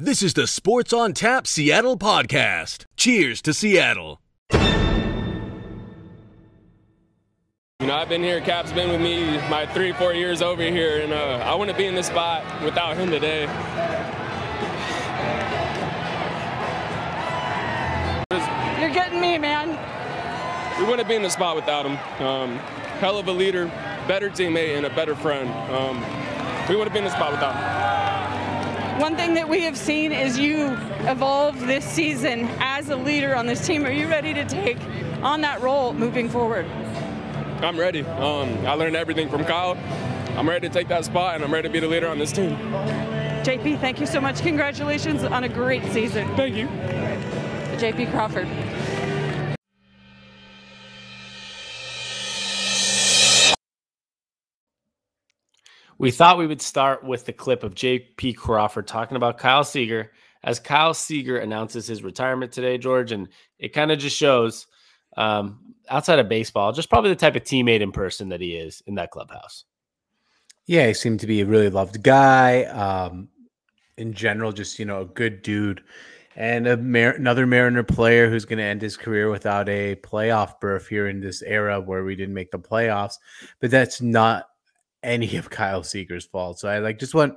This is the Sports on Tap Seattle podcast. Cheers to Seattle. You know, I've been here. Cap's been with me my three, four years over here, and uh, I wouldn't be in this spot without him today. You're getting me, man. We wouldn't be in the spot without him. Um, hell of a leader, better teammate, and a better friend. Um, we wouldn't be in the spot without him. One thing that we have seen is you evolve this season as a leader on this team. Are you ready to take on that role moving forward? I'm ready. Um, I learned everything from Kyle. I'm ready to take that spot, and I'm ready to be the leader on this team. JP, thank you so much. Congratulations on a great season. Thank you. JP Crawford. We thought we would start with the clip of JP Crawford talking about Kyle Seager as Kyle Seager announces his retirement today, George. And it kind of just shows, um, outside of baseball, just probably the type of teammate in person that he is in that clubhouse. Yeah, he seemed to be a really loved guy. Um, in general, just, you know, a good dude and a Mar- another Mariner player who's going to end his career without a playoff berth here in this era where we didn't make the playoffs. But that's not any of Kyle Seager's fault. So I like just want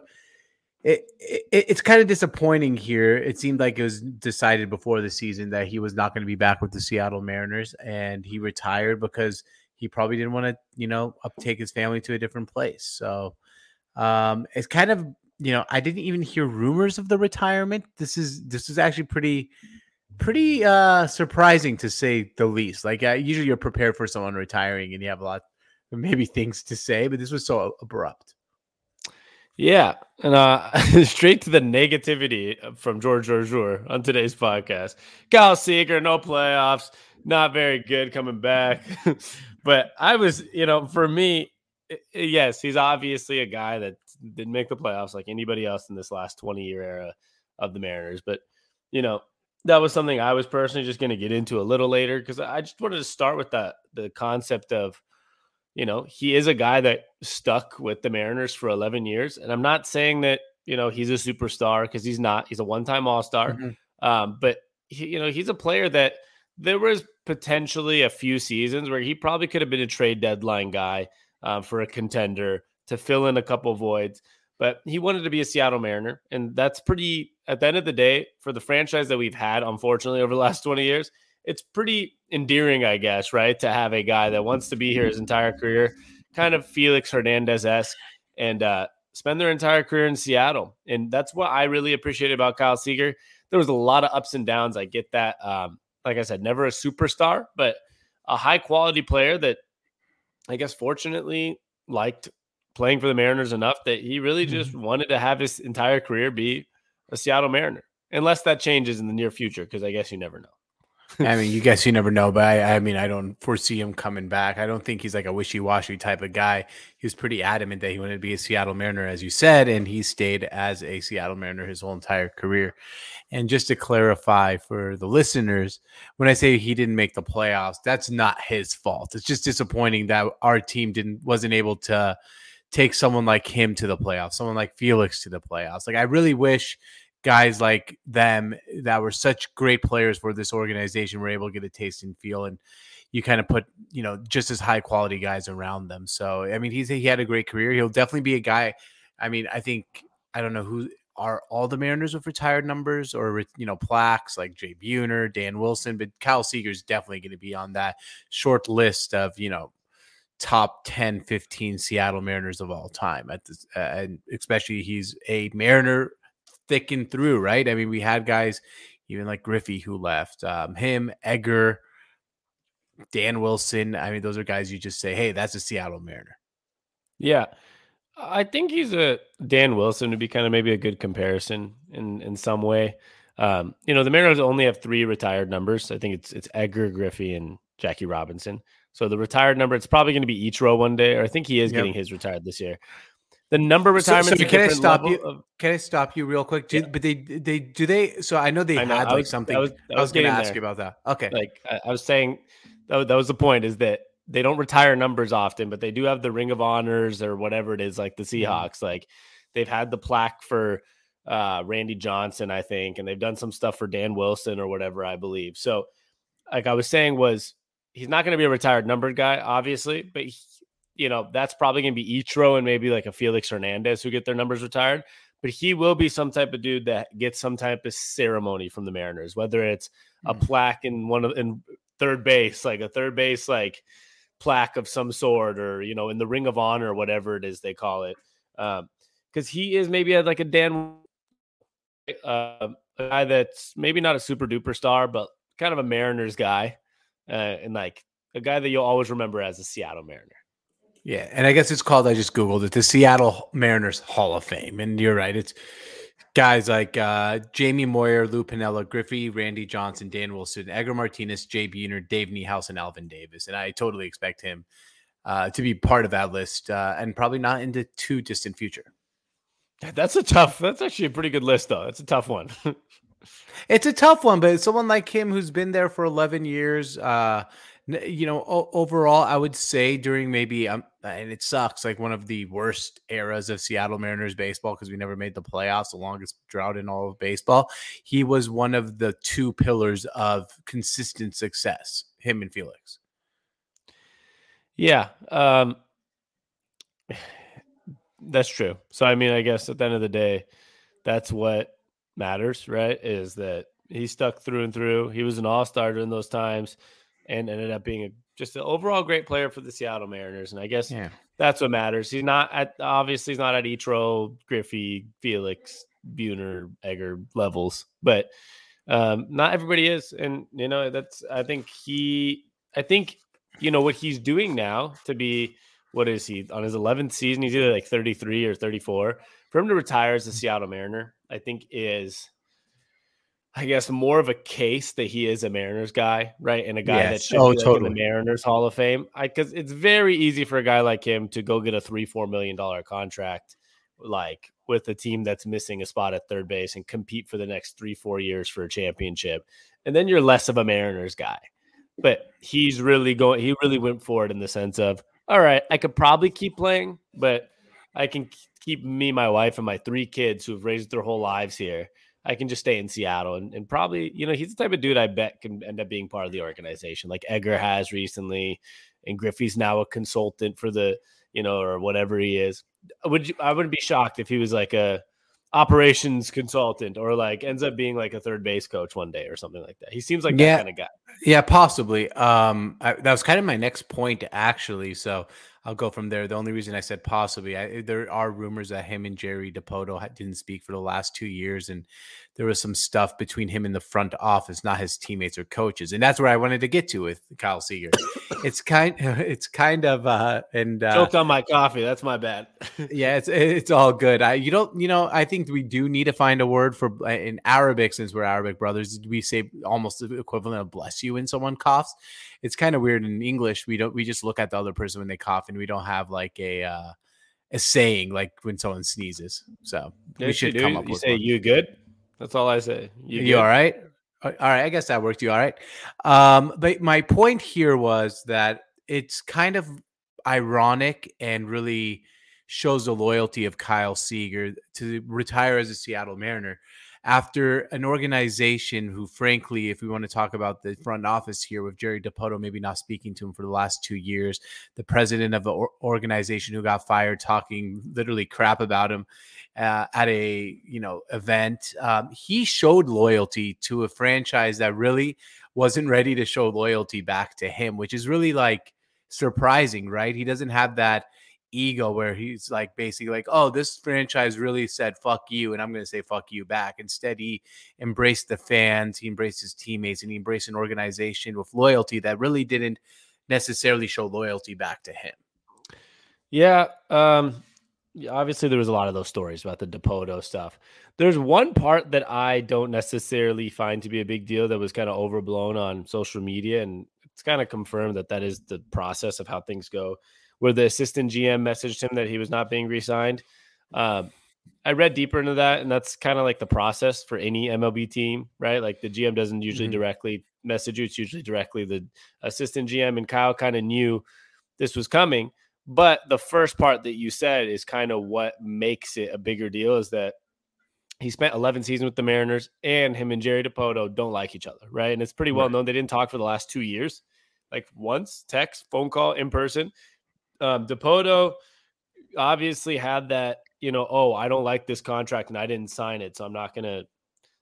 it, it it's kind of disappointing here. It seemed like it was decided before the season that he was not going to be back with the Seattle Mariners and he retired because he probably didn't want to, you know, uptake his family to a different place. So um it's kind of, you know, I didn't even hear rumors of the retirement. This is this is actually pretty pretty uh surprising to say the least. Like uh, usually you're prepared for someone retiring and you have a lot maybe things to say, but this was so abrupt. Yeah, and uh, straight to the negativity uh, from George Georgiou on today's podcast. Kyle Seager, no playoffs, not very good coming back. but I was, you know, for me, eh, eh, yes, he's obviously a guy that didn't make the playoffs like anybody else in this last 20 year era of the Mariners. But, you know, that was something I was personally just going to get into a little later because I just wanted to start with that the concept of you know, he is a guy that stuck with the Mariners for 11 years. And I'm not saying that, you know, he's a superstar because he's not. He's a one time All Star. Mm-hmm. Um, but, he, you know, he's a player that there was potentially a few seasons where he probably could have been a trade deadline guy um, for a contender to fill in a couple voids. But he wanted to be a Seattle Mariner. And that's pretty, at the end of the day, for the franchise that we've had, unfortunately, over the last 20 years, it's pretty endearing, I guess, right? To have a guy that wants to be here his entire career, kind of Felix Hernandez esque, and uh, spend their entire career in Seattle. And that's what I really appreciate about Kyle Seager. There was a lot of ups and downs. I get that. Um, like I said, never a superstar, but a high quality player that I guess fortunately liked playing for the Mariners enough that he really just mm-hmm. wanted to have his entire career be a Seattle Mariner. Unless that changes in the near future, because I guess you never know. I mean, you guess you never know, but I, I, mean, I don't foresee him coming back. I don't think he's like a wishy-washy type of guy. He was pretty adamant that he wanted to be a Seattle Mariner, as you said, and he stayed as a Seattle Mariner his whole entire career. And just to clarify for the listeners, when I say he didn't make the playoffs, that's not his fault. It's just disappointing that our team didn't wasn't able to take someone like him to the playoffs, someone like Felix to the playoffs. Like I really wish guys like them that were such great players for this organization were able to get a taste and feel and you kind of put you know just as high quality guys around them. So i mean he's he had a great career. He'll definitely be a guy i mean i think i don't know who are all the mariners with retired numbers or you know plaques like jay buhner dan wilson but kyle seager is definitely going to be on that short list of you know top 10 15 seattle mariners of all time at this uh, and especially he's a mariner thickened through, right? I mean, we had guys even like Griffey who left, um, him, Egger, Dan Wilson. I mean, those are guys you just say, hey, that's a Seattle Mariner. Yeah. I think he's a Dan Wilson would be kind of maybe a good comparison in in some way. Um, you know, the Mariners only have three retired numbers. I think it's it's Edgar Griffey and Jackie Robinson. So the retired number, it's probably going to be Ichiro one day, or I think he is yep. getting his retired this year. The number retirement. So, so can I stop you? Of, can I stop you real quick? Do, yeah. But they they do they? So I know they I know, had like was, something. I was, I was, was going to ask you about that. Okay. Like I, I was saying, that, that was the point. Is that they don't retire numbers often, but they do have the Ring of Honors or whatever it is, like the mm-hmm. Seahawks. Mm-hmm. Like they've had the plaque for uh, Randy Johnson, I think, and they've done some stuff for Dan Wilson or whatever, I believe. So, like I was saying, was he's not going to be a retired numbered guy, obviously, but he, you know that's probably going to be Ichiro and maybe like a Felix Hernandez who get their numbers retired. But he will be some type of dude that gets some type of ceremony from the Mariners, whether it's a mm. plaque in one of in third base, like a third base like plaque of some sort, or you know, in the Ring of Honor, whatever it is they call it. Um, because he is maybe like a Dan, uh, a guy that's maybe not a super duper star, but kind of a Mariners guy, uh, and like a guy that you'll always remember as a Seattle Mariner. Yeah, and I guess it's called. I just googled it, the Seattle Mariners Hall of Fame, and you're right. It's guys like uh, Jamie Moyer, Lou Piniella, Griffey, Randy Johnson, Dan Wilson, Edgar Martinez, Jay Buhner, Dave Niehaus, and Alvin Davis, and I totally expect him uh, to be part of that list, uh, and probably not in the too distant future. That's a tough. That's actually a pretty good list, though. It's a tough one. it's a tough one, but someone like him who's been there for 11 years, uh, you know, o- overall, I would say during maybe, um, and it sucks, like one of the worst eras of Seattle Mariners baseball because we never made the playoffs, the longest drought in all of baseball. He was one of the two pillars of consistent success. Him and Felix. Yeah. Um, that's true. So I mean, I guess at the end of the day, that's what matters, right? Is that he stuck through and through. He was an all-star during those times and ended up being a, just an overall great player for the Seattle Mariners. And I guess yeah. that's what matters. He's not at obviously he's not at Ichiro, Griffey, Felix, Buhner, Egger levels, but um, not everybody is. And you know, that's I think he I think you know what he's doing now to be what is he on his 11th season? He's either like 33 or 34. For him to retire as a Seattle Mariner, I think is, I guess, more of a case that he is a Mariners guy, right? And a guy yes. that should oh, be totally. in the Mariners Hall of Fame. Because it's very easy for a guy like him to go get a three, four million dollar contract, like with a team that's missing a spot at third base and compete for the next three, four years for a championship. And then you're less of a Mariners guy. But he's really going, he really went for it in the sense of, all right, I could probably keep playing, but I can keep me, my wife, and my three kids who've raised their whole lives here. I can just stay in Seattle and, and probably, you know, he's the type of dude I bet can end up being part of the organization, like Edgar has recently, and Griffey's now a consultant for the, you know, or whatever he is. Would you, I wouldn't be shocked if he was like a operations consultant or like ends up being like a third base coach one day or something like that. He seems like yeah, that kind of guy. Yeah, possibly. Um, I, that was kind of my next point actually. So I'll go from there. The only reason I said possibly, I, there are rumors that him and Jerry Dipoto didn't speak for the last two years, and there was some stuff between him and the front office, not his teammates or coaches, and that's where I wanted to get to with Kyle Seager. it's kind, it's kind of, uh, and uh, choked on my coffee. That's my bad. yeah, it's it's all good. I you don't, you know, I think we do need to find a word for uh, in Arabic since we're Arabic brothers. We say almost the equivalent of "bless you" when someone coughs it's kind of weird in English. We don't we just look at the other person when they cough, and we don't have like a uh, a saying like when someone sneezes. So yes, we should come up you with. say one. you good. That's all I say. You, you all right? All right. I guess that worked. You all right? Um, but my point here was that it's kind of ironic and really shows the loyalty of Kyle Seager to retire as a Seattle Mariner after an organization who, frankly, if we want to talk about the front office here with Jerry Dipoto, maybe not speaking to him for the last two years, the president of the organization who got fired, talking literally crap about him uh, at a you know event, um, he showed loyalty to a franchise that really wasn't ready to show loyalty back to him, which is really like surprising, right? He doesn't have that ego where he's like basically like, oh, this franchise really said fuck you, and I'm going to say fuck you back. Instead, he embraced the fans, he embraced his teammates, and he embraced an organization with loyalty that really didn't necessarily show loyalty back to him. Yeah. Um, obviously, there was a lot of those stories about the Dipoto stuff. There's one part that I don't necessarily find to be a big deal that was kind of overblown on social media, and it's kind of confirmed that that is the process of how things go where the assistant GM messaged him that he was not being re-signed. Um, I read deeper into that, and that's kind of like the process for any MLB team, right? Like the GM doesn't usually mm-hmm. directly message you; it's usually directly the assistant GM. And Kyle kind of knew this was coming, but the first part that you said is kind of what makes it a bigger deal. Is that he spent 11 seasons with the Mariners, and him and Jerry Dipoto don't like each other, right? And it's pretty well right. known they didn't talk for the last two years, like once, text, phone call, in person. Um, Dipoto obviously had that, you know, oh, I don't like this contract and I didn't sign it, so I'm not gonna,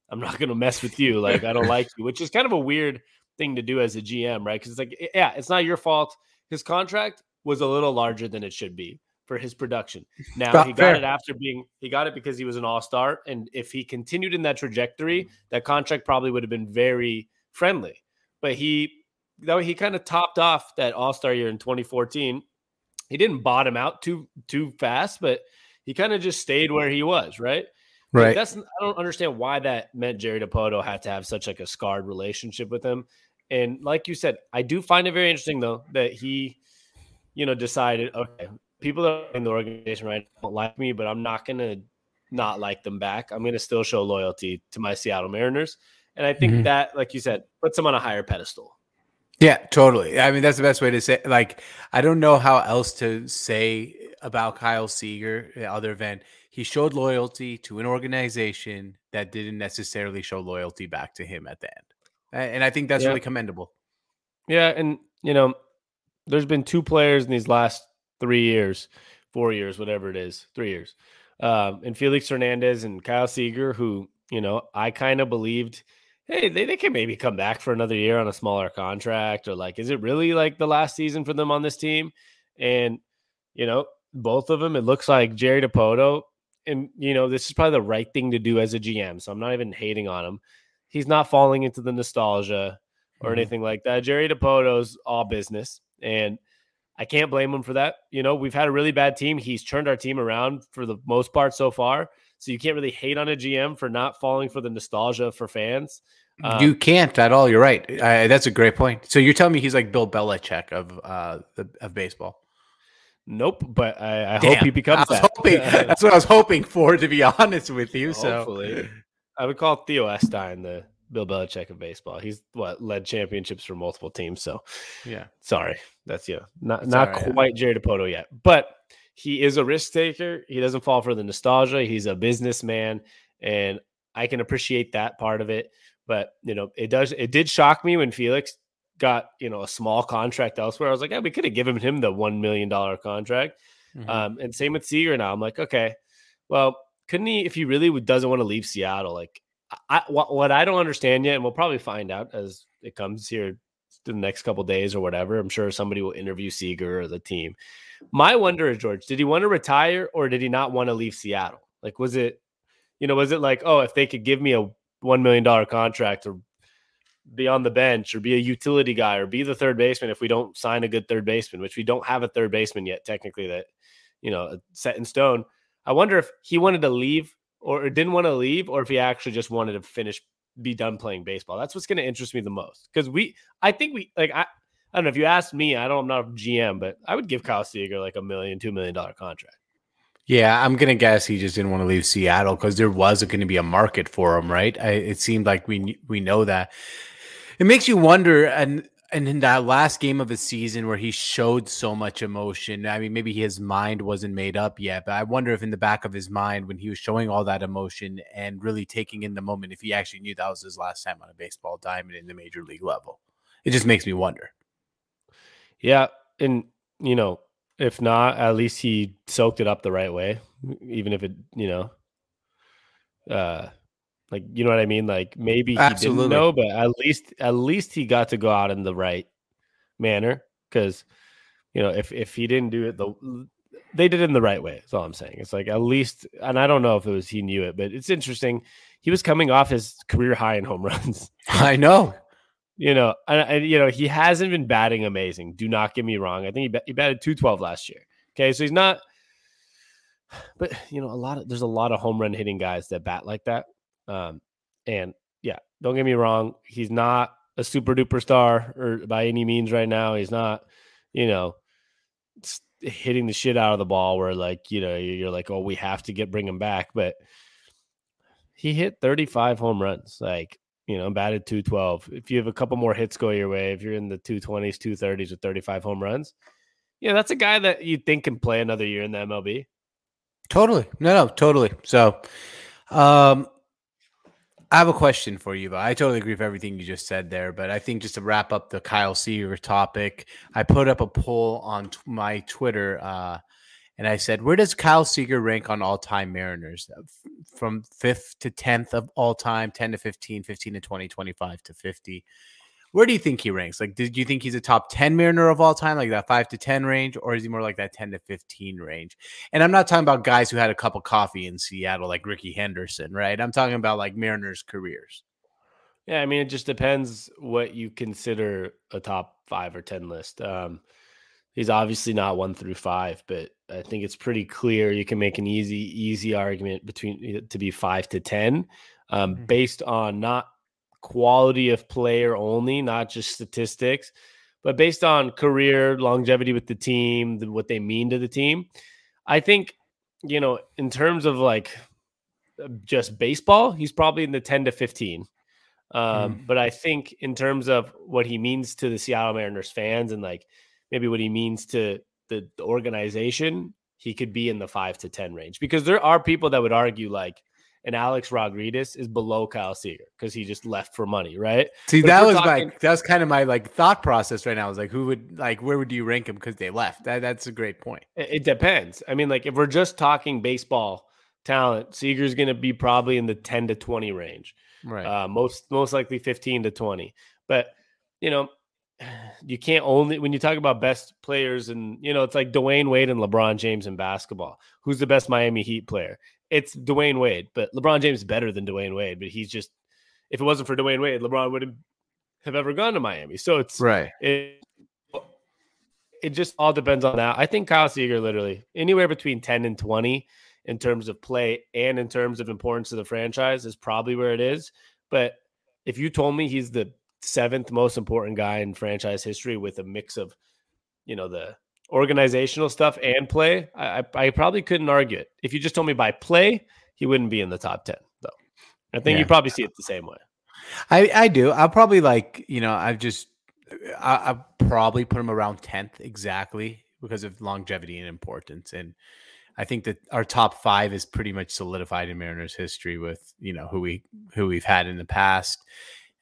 I'm not gonna mess with you. Like I don't like you, which is kind of a weird thing to do as a GM, right? Because it's like, yeah, it's not your fault. His contract was a little larger than it should be for his production. Now he got fair. it after being he got it because he was an all-star and if he continued in that trajectory, that contract probably would have been very friendly. But he though he kind of topped off that all-star year in 2014. He didn't bottom out too too fast, but he kind of just stayed where he was, right? Right. Like that's I don't understand why that meant Jerry Dipoto had to have such like a scarred relationship with him. And like you said, I do find it very interesting though that he, you know, decided, okay, people in the organization right don't like me, but I'm not gonna not like them back. I'm gonna still show loyalty to my Seattle Mariners. And I think mm-hmm. that, like you said, puts them on a higher pedestal. Yeah, totally. I mean, that's the best way to say. Like, I don't know how else to say about Kyle Seager eh, other than he showed loyalty to an organization that didn't necessarily show loyalty back to him at the end, and I think that's yeah. really commendable. Yeah, and you know, there's been two players in these last three years, four years, whatever it is, three years. Um, and Felix Hernandez and Kyle Seager, who, you know, I kind of believed, hey, they, they can maybe come back for another year on a smaller contract, or like, is it really like the last season for them on this team? And, you know, both of them, it looks like Jerry Dipoto, and, you know, this is probably the right thing to do as a GM. So I'm not even hating on him. He's not falling into the nostalgia or mm-hmm. anything like that. Jerry Dipoto's all business. And, I can't blame him for that. You know, we've had a really bad team. He's turned our team around for the most part so far. So you can't really hate on a GM for not falling for the nostalgia for fans. Um, you can't at all. You're right. I, that's a great point. So you're telling me he's like Bill Belichick of uh the, of baseball. Nope, but I, I hope he becomes I that. Hoping, that's what I was hoping for, to be honest with you. Hopefully. So I would call Theo Epstein the Bill Belichick of baseball. He's what led championships for multiple teams. So yeah, sorry, that's you. Not it's not right, quite yeah. Jerry Dipoto yet, but he is a risk taker. He doesn't fall for the nostalgia. He's a businessman, and I can appreciate that part of it. But you know, it does. It did shock me when Felix got you know a small contract elsewhere. I was like, yeah, we could have given him the one million dollar contract. Mm-hmm. Um, and same with Seager. Now I'm like, okay, well, couldn't he if he really doesn't want to leave Seattle? Like I, what, what I don't understand yet, and we'll probably find out as it comes here the next couple days or whatever. I'm sure somebody will interview Seager or the team. My wonder is, George, did he want to retire or did he not want to leave Seattle? Like, was it, you know, was it like, oh, if they could give me a $1 million contract or be on the bench or be a utility guy or be the third baseman if we don't sign a good third baseman, which we don't have a third baseman yet, technically, that, you know, set in stone. I wonder if he wanted to leave or didn't want to leave, or if he actually just wanted to finish, be done playing baseball. That's what's going to interest me the most because we, I think we like I, I don't know if you asked me, I don't, I'm not a GM, but I would give Kyle Seager like a million, two million dollar contract. Yeah, I'm gonna guess he just didn't want to leave Seattle because there wasn't going to be a market for him, right? I, it seemed like we we know that. It makes you wonder, and and in that last game of his season where he showed so much emotion, I mean, maybe his mind wasn't made up yet, but I wonder if in the back of his mind, when he was showing all that emotion and really taking in the moment, if he actually knew that was his last time on a baseball diamond in the major league level. It just makes me wonder. Yeah. And, you know, if not, at least he soaked it up the right way, even if it, you know, uh, like you know what I mean? Like maybe he Absolutely. didn't know, but at least at least he got to go out in the right manner. Because you know, if if he didn't do it the they did it in the right way. That's all I'm saying. It's like at least, and I don't know if it was he knew it, but it's interesting. He was coming off his career high in home runs. I know. You know, and, and, you know he hasn't been batting amazing. Do not get me wrong. I think he, he batted 212 last year. Okay, so he's not. But you know, a lot of there's a lot of home run hitting guys that bat like that. Um, and yeah, don't get me wrong, he's not a super duper star or by any means right now. He's not, you know, hitting the shit out of the ball where like, you know, you're like, oh, we have to get bring him back. But he hit 35 home runs, like, you know, batted 212. If you have a couple more hits go your way, if you're in the 220s, 230s with 35 home runs, yeah, that's a guy that you think can play another year in the MLB. Totally. No, no, totally. So Um, I have a question for you, though. I totally agree with everything you just said there, but I think just to wrap up the Kyle Seager topic, I put up a poll on t- my Twitter, uh, and I said, "Where does Kyle Seager rank on all-time Mariners? From fifth to tenth of all time, ten to 15, 15 to 20, 25 to 50." Where do you think he ranks? Like, did you think he's a top 10 Mariner of all time, like that five to 10 range, or is he more like that 10 to 15 range? And I'm not talking about guys who had a cup of coffee in Seattle, like Rickey Henderson, right? I'm talking about like Mariners' careers. Yeah, I mean, it just depends what you consider a top five or 10 list. Um, he's obviously not one through five, but I think it's pretty clear you can make an easy, easy argument between to be five to 10 um, mm-hmm. based on not quality of player only, not just statistics, but based on career longevity with the team, what they mean to the team. I think, you know, in terms of like just baseball, he's probably in the 10 to 15. Um, mm. But I think in terms of what he means to the Seattle Mariners fans and like maybe what he means to the, the organization, he could be in the five to 10 range because there are people that would argue like, and Alex Rodriguez is below Kyle Seager because he just left for money, right? See, but that was talking, like that was kind of my like thought process right now. I was like, who would like where would you rank him because they left? That that's a great point. It, it depends. I mean, like if we're just talking baseball talent, Seager's going to be probably in the ten to twenty range, right? Uh, most most likely fifteen to twenty, but you know. You can't only when you talk about best players and you know it's like Dwyane Wade and LeBron James in basketball. Who's the best Miami Heat player? it's Dwyane Wade, but LeBron James is better than Dwyane Wade. But he's just if it wasn't for Dwyane Wade, LeBron wouldn't have ever gone to Miami. So it's right. It, it just all depends on that. I think Kyle Seager literally anywhere between 10 and 20 in terms of play and in terms of importance to the franchise is probably where it is. But if you told me he's the seventh most important guy in franchise history with a mix of, you know, the organizational stuff and play, I, I, probably couldn't argue it. If you just told me by play, he wouldn't be in the top 10, though. I think yeah. you probably see it the same way. I, I do. I'll probably like, you know, I've just, I, I'll probably put him around 10th exactly because of longevity and importance. And I think that our top five is pretty much solidified in Mariners history with, you know, who we, who we've had in the past.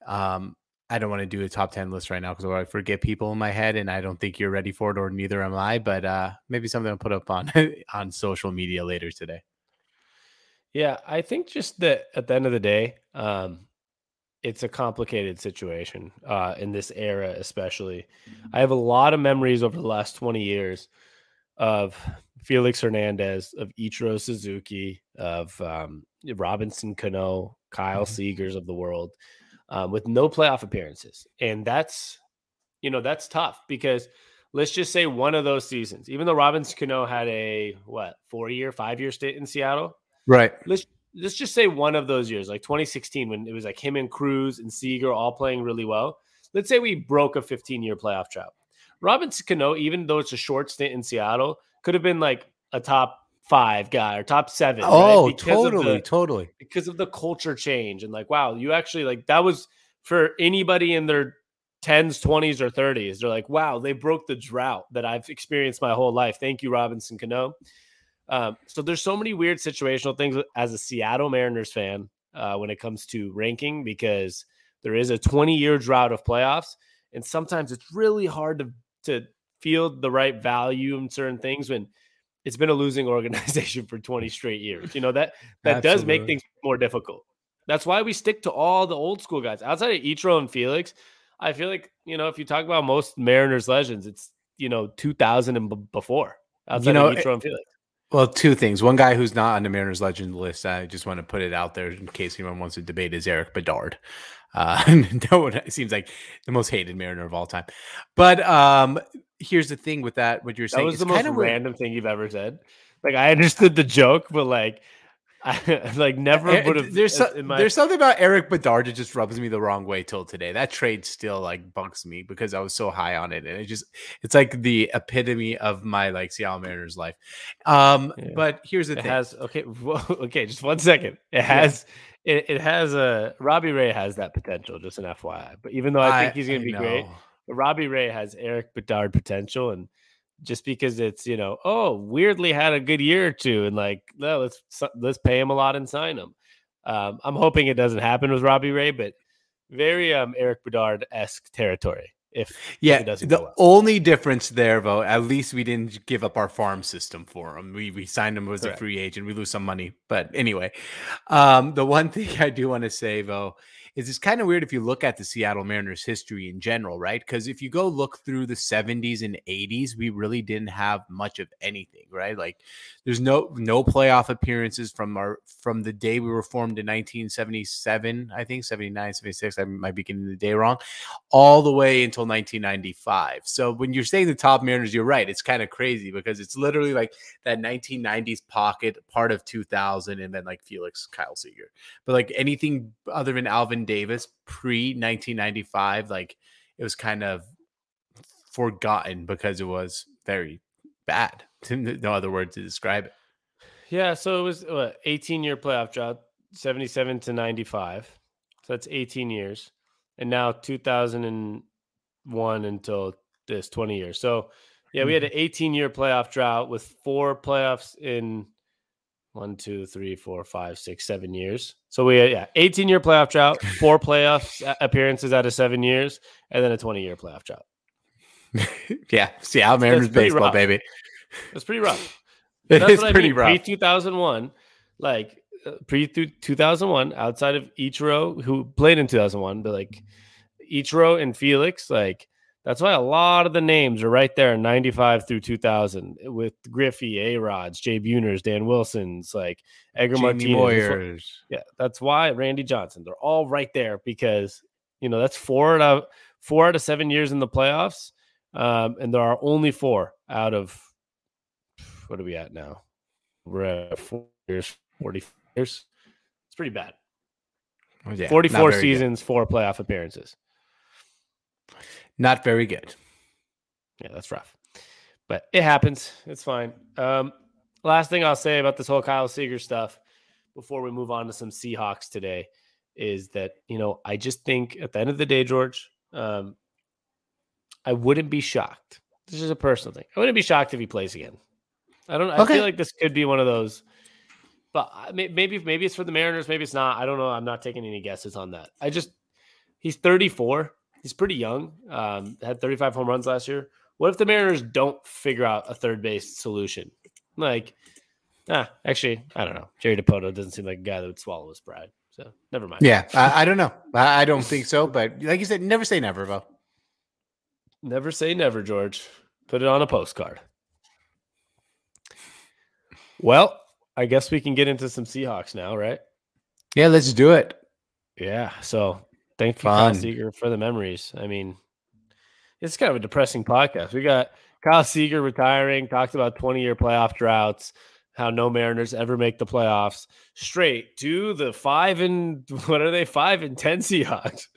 Um, I don't want to do a top 10 list right now because I forget people in my head and I don't think you're ready for it or neither am I, but uh, maybe something I'll put up on on social media later today. Yeah, I think just that at the end of the day, um, it's a complicated situation uh, in this era, especially. Mm-hmm. I have a lot of memories over the last 20 years of Felix Hernandez, of Ichiro Suzuki, of um, Robinson Cano, Kyle mm-hmm. Seagers of the world um, with no playoff appearances. And that's, you know, that's tough because let's just say one of those seasons, even though Robinson Cano had a what four year, five year stint in Seattle, right? Let's let's just say one of those years, like 2016, when it was like him and Cruz and Seager all playing really well. Let's say we broke a 15 year playoff drought. Robinson Cano, even though it's a short stint in Seattle, could have been like a top five guy or top seven. Oh, right? totally, the, totally. Because of the culture change and like, wow, you actually like that was for anybody in their 10s, 20s, or 30s. They're like, wow, they broke the drought that I've experienced my whole life. Thank you, Robinson Cano. Um, so there's so many weird situational things as a Seattle Mariners fan uh, when it comes to ranking because there is a 20 year drought of playoffs, and sometimes it's really hard to to feel the right value in certain things when it's been a losing organization for 20 straight years. You know, that that does make things more difficult. That's why we stick to all the old school guys. Outside of Ichiro and Felix, I feel like, you know, if you talk about most Mariners legends, it's, you know, 2000 and b- before. Outside you know, of Ichiro and Felix. Well, two things. One guy who's not on the Mariners legend list, I just want to put it out there in case anyone wants to debate, is Erik Bedard. Uh, no one seems like the most hated Mariner of all time. But um, here's the thing with that. What you're saying that was the most random thing you've ever said. Like I understood the joke, but like I like never would have. There's so, my... there's something about Erik Bedard that just rubs me the wrong way till today. That trade still like bugs me because I was so high on it, and it just it's like the epitome of my like Seattle Mariners life. Um, yeah. but here's the it thing: has okay, well, okay, just one second. It has yeah. It, it has a Robbie Ray has that potential. Just an FYI, but even though I think he's going to be know. great, Robbie Ray has Erik Bedard potential, and just because it's you know oh weirdly had a good year or two and like no let's let's pay him a lot and sign him Um, I'm hoping it doesn't happen with Robbie Ray, but very um, Erik Bedard esque territory. If Yeah, it doesn't the only difference there, though, at least we didn't give up our farm system for him. We we signed him as Correct. a free agent. We lose some money, but anyway, um, the one thing I do want to say though is it's kind of weird if you look at the Seattle Mariners history in general, right? Because if you go look through the 70s and 80s, we really didn't have much of anything, right? Like there's no no playoff appearances from our from the day we were formed in 1977, I think 79, 76. I might be getting the day wrong, all the way until 1995. So when you're saying the top Mariners, you're right. It's kind of crazy because it's literally like that 1990s pocket, part of 2000, and then like Felix Kyle Seager. But like anything other than Alvin Davis pre 1995, like it was kind of forgotten because it was very bad. No other word to describe it. Yeah, so it was what 18 year playoff drought, 77 to 95. So that's 18 years. And now 2001 until this 20 years. So yeah, we had an mm-hmm. 18 year playoff drought with four playoffs in one, two, three, four, five, six, seven years. So we had, yeah, 18 year playoff drought, four playoffs a- appearances out of seven years, and then a 20 year playoff drought. yeah, Seattle Mariners baseball, rough. baby. That's pretty rough. It That's is what I pretty mean. rough. Pre two thousand one, like uh, pre two thousand one, outside of Ichiro who played in two thousand one, but like Ichiro and Felix, like that's why a lot of the names are right there in ninety five through two thousand with Griffey, A Rods, Jay Buhners, Dan Wilson's, like Edgar Jamie Martinez. Moyers. yeah, that's why Randy Johnson. They're all right there because you know that's four out of four out of seven years in the playoffs, um, and there are only four out of what are we at now? We're at four years, forty years. It's pretty bad. Yeah, Forty-four very good. seasons, four playoff appearances. Not very good. Yeah, that's rough, but it happens. It's fine. Um, last thing I'll say about this whole Kyle Seager stuff before we move on to some Seahawks today is that you know I just think at the end of the day, George, um, I wouldn't be shocked. This is a personal thing. I wouldn't be shocked if he plays again. I don't. I Okay. feel like this could be one of those. But maybe maybe it's for the Mariners. Maybe it's not. I don't know. I'm not taking any guesses on that. I just he's 34. He's pretty young. Um, had 35 home runs last year. What if the Mariners don't figure out a third base solution? Like, ah, actually, I don't know. Jerry Dipoto doesn't seem like a guy that would swallow his pride. So never mind. Yeah, I, I don't know. I, I don't think so. But like you said, never say never, though. Never say never, George. Put it on a postcard. Well, I guess we can get into some Seahawks now, right? Yeah, let's do it. Yeah. So thank you, Kyle Fun. Seager, for the memories. I mean, it's kind of a depressing podcast. We got Kyle Seager retiring, talked about 20 year playoff droughts, how no Mariners ever make the playoffs, straight to the five and what are they? Five and 10 Seahawks.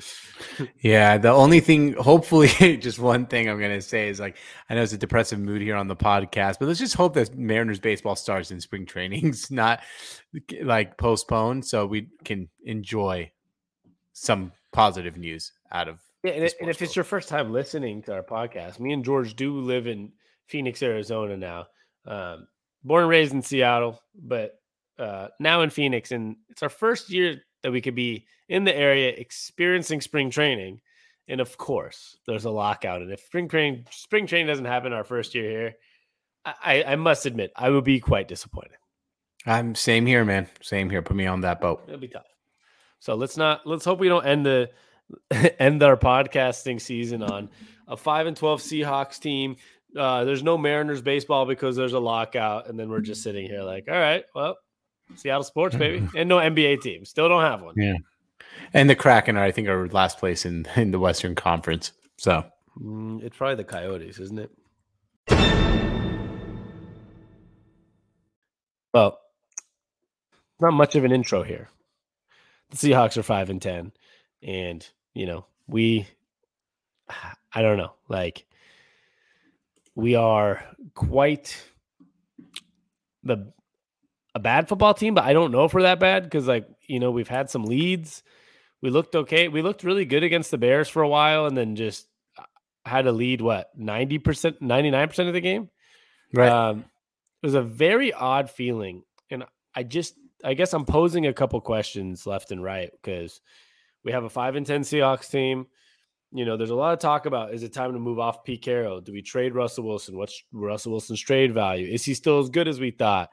Yeah, the only thing, hopefully, just one thing I'm gonna say is like, I know it's a depressive mood here on the podcast, but let's just hope that Mariners baseball starts in spring trainings, not like postponed, so we can enjoy some positive news out of. Yeah, and, and if it's your first time listening to our podcast, me and George do live in Phoenix, Arizona now. Um, born and raised in Seattle, but uh, now in Phoenix, and it's our first year that we could be in the area experiencing spring training. And of course, there's a lockout, and if spring training spring training doesn't happen our first year here, I, I I must admit I would be quite disappointed. I'm same here, man. Same here. Put me on that boat. It'll be tough. So let's not let's hope we don't end the end our podcasting season on a five and twelve Seahawks team. Uh, there's no Mariners baseball because there's a lockout, and then we're just sitting here like, all right, well, Seattle sports, baby, and no NBA team. Still don't have one. Yeah. And the Kraken are, I think, are last place in in the Western Conference. So Mm, it's probably the Coyotes, isn't it? Well, not much of an intro here. The Seahawks are five and ten, and you know we. I don't know, like we are quite the a bad football team, but I don't know if we're that bad because like you know we've had some leads. We looked okay. We looked really good against the Bears for a while, and then just uh, had a lead. What ninety percent, ninety nine percent of the game. right. Um, it was a very odd feeling, and I just I guess I'm posing a couple questions left and right because we have a five and ten Seahawks team. You know, there's a lot of talk about is it time to move off Pete Carroll? Do we trade Russell Wilson? What's Russell Wilson's trade value? Is he still as good as we thought?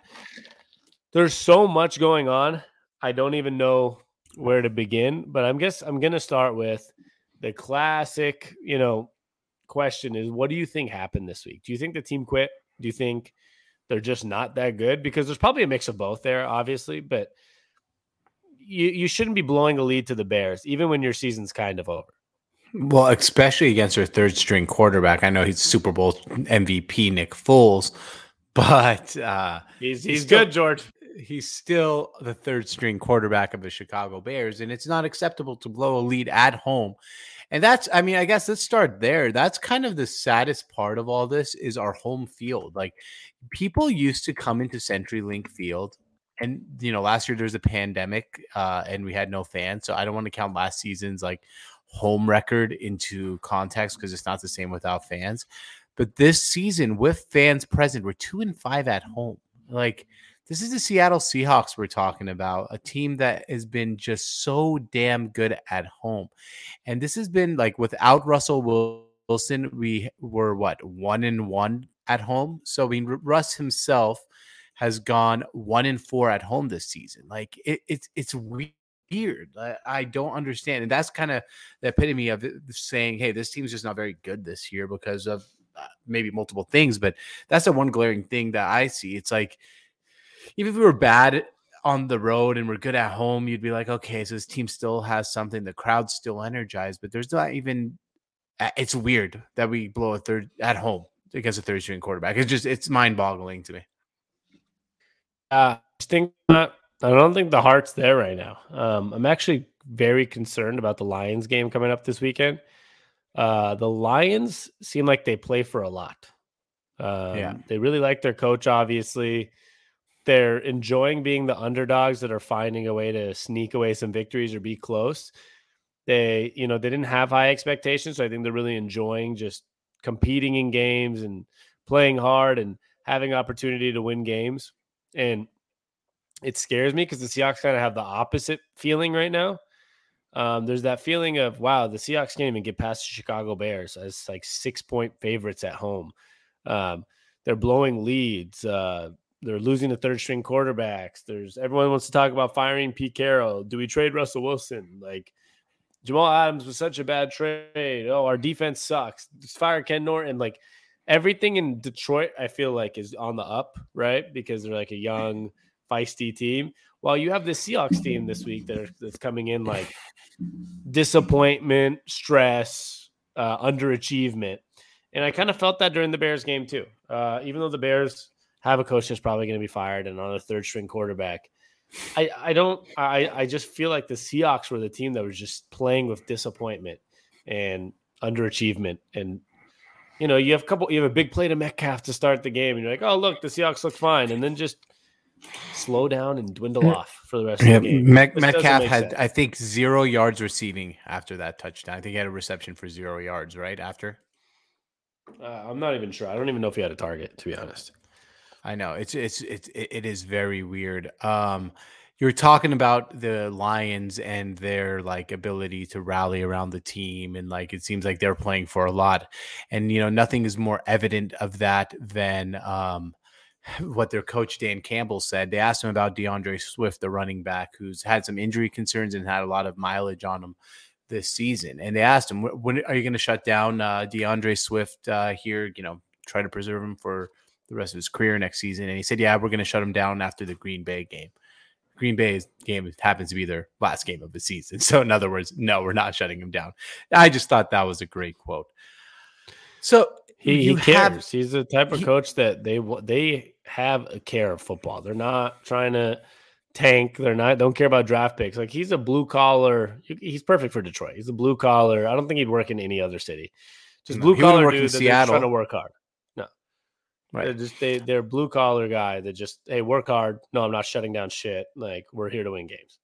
There's so much going on. I don't even know where to begin, but I'm guess I'm gonna start with the classic, you know, question is what do you think happened this week? Do you think the team quit? Do you think they're just not that good? Because there's probably a mix of both there, obviously, but you, you shouldn't be blowing a lead to the Bears, even when your season's kind of over. Well, especially against their third string quarterback. I know he's Super Bowl MVP Nick Foles, but uh, he's he's, he's still, good, George. He's still the third string quarterback of the Chicago Bears, and it's not acceptable to blow a lead at home. And that's, I mean, I guess let's start there. That's kind of the saddest part of all this is our home field. Like people used to come into CenturyLink Field and you know last year there was a pandemic uh, and we had no fans so i don't want to count last season's like home record into context because it's not the same without fans but this season with fans present we're two and five at home like this is the seattle seahawks we're talking about a team that has been just so damn good at home and this has been like without russell wilson we were what one and one at home so i mean russ himself has gone one in four at home this season. Like it, it's it's weird. I, I don't understand, and that's kind of the epitome of saying, "Hey, this team's just not very good this year because of uh, maybe multiple things." But that's the one glaring thing that I see. It's like even if we were bad on the road and we're good at home, you'd be like, okay, so this team still has something. The crowd's still energized, but there's not even. It's weird that we blow a third at home against a third string quarterback. It's just it's mind boggling to me. Uh, I think not, I don't think the heart's there right now. Um, I'm actually very concerned about the Lions game coming up this weekend. Uh, the Lions seem like they play for a lot. Um, yeah. They really like their coach, obviously. They're enjoying being the underdogs that are finding a way to sneak away some victories or be close. They, you know, they didn't have high expectations. So I think they're really enjoying just competing in games and playing hard and having opportunity to win games. And it scares me because the Seahawks kind of have the opposite feeling right now. Um, there's that feeling of wow, the Seahawks can't even get past the Chicago Bears as like six point favorites at home. Um, they're blowing leads. Uh, they're losing the third string quarterbacks. There's everyone wants to talk about firing Pete Carroll. Do we trade Russell Wilson? Like Jamal Adams was such a bad trade. Oh, our defense sucks. Just fire Ken Norton. Like everything in Detroit, I feel like is on the up, right? Because they're like a young, feisty team. While you have the Seahawks team this week that are, that's coming in like disappointment, stress, uh, underachievement, and I kind of felt that during the Bears game too. Uh, even though the Bears have a coach that's probably going to be fired and on a third string quarterback. I, I don't I, I just feel like the Seahawks were the team that was just playing with disappointment and underachievement and you know, you have a couple, you have a big play to Metcalf to start the game, and you're like, oh, look, the Seahawks look fine. And then just slow down and dwindle off for the rest yeah, of the game. Met- Metcalf had, sense. I think, zero yards receiving after that touchdown. I think he had a reception for zero yards, right? After? Uh, I'm not even sure. I don't even know if he had a target, to be honest. I know it's it's it's it is very weird. Um, you're talking about the Lions and their like ability to rally around the team and like it seems like they're playing for a lot and you know nothing is more evident of that than um what their coach Dan Campbell said. They asked him about D'Andre Swift, the running back who's had some injury concerns and had a lot of mileage on him this season. And they asked him, "When are you going to shut down uh, D'Andre Swift uh, here? You know, try to preserve him for the rest of his career next season?" And he said, "Yeah, we're going to shut him down after the Green Bay game." Green Bay's game happens to be their last game of the season. So, in other words, no, we're not shutting him down. I just thought that was a great quote. So he, he cares. Have, He's the type of he, coach that they they have a care of football. They're not trying to tank. They're not don't care about draft picks. Like he's a blue collar. He's perfect for Detroit. He's a blue collar. I don't think he'd work in any other city. Just no, blue collar dude that's trying to work hard. Right. They're just they they're blue collar guy that just hey work hard. No, I'm not shutting down shit. Like we're here to win games.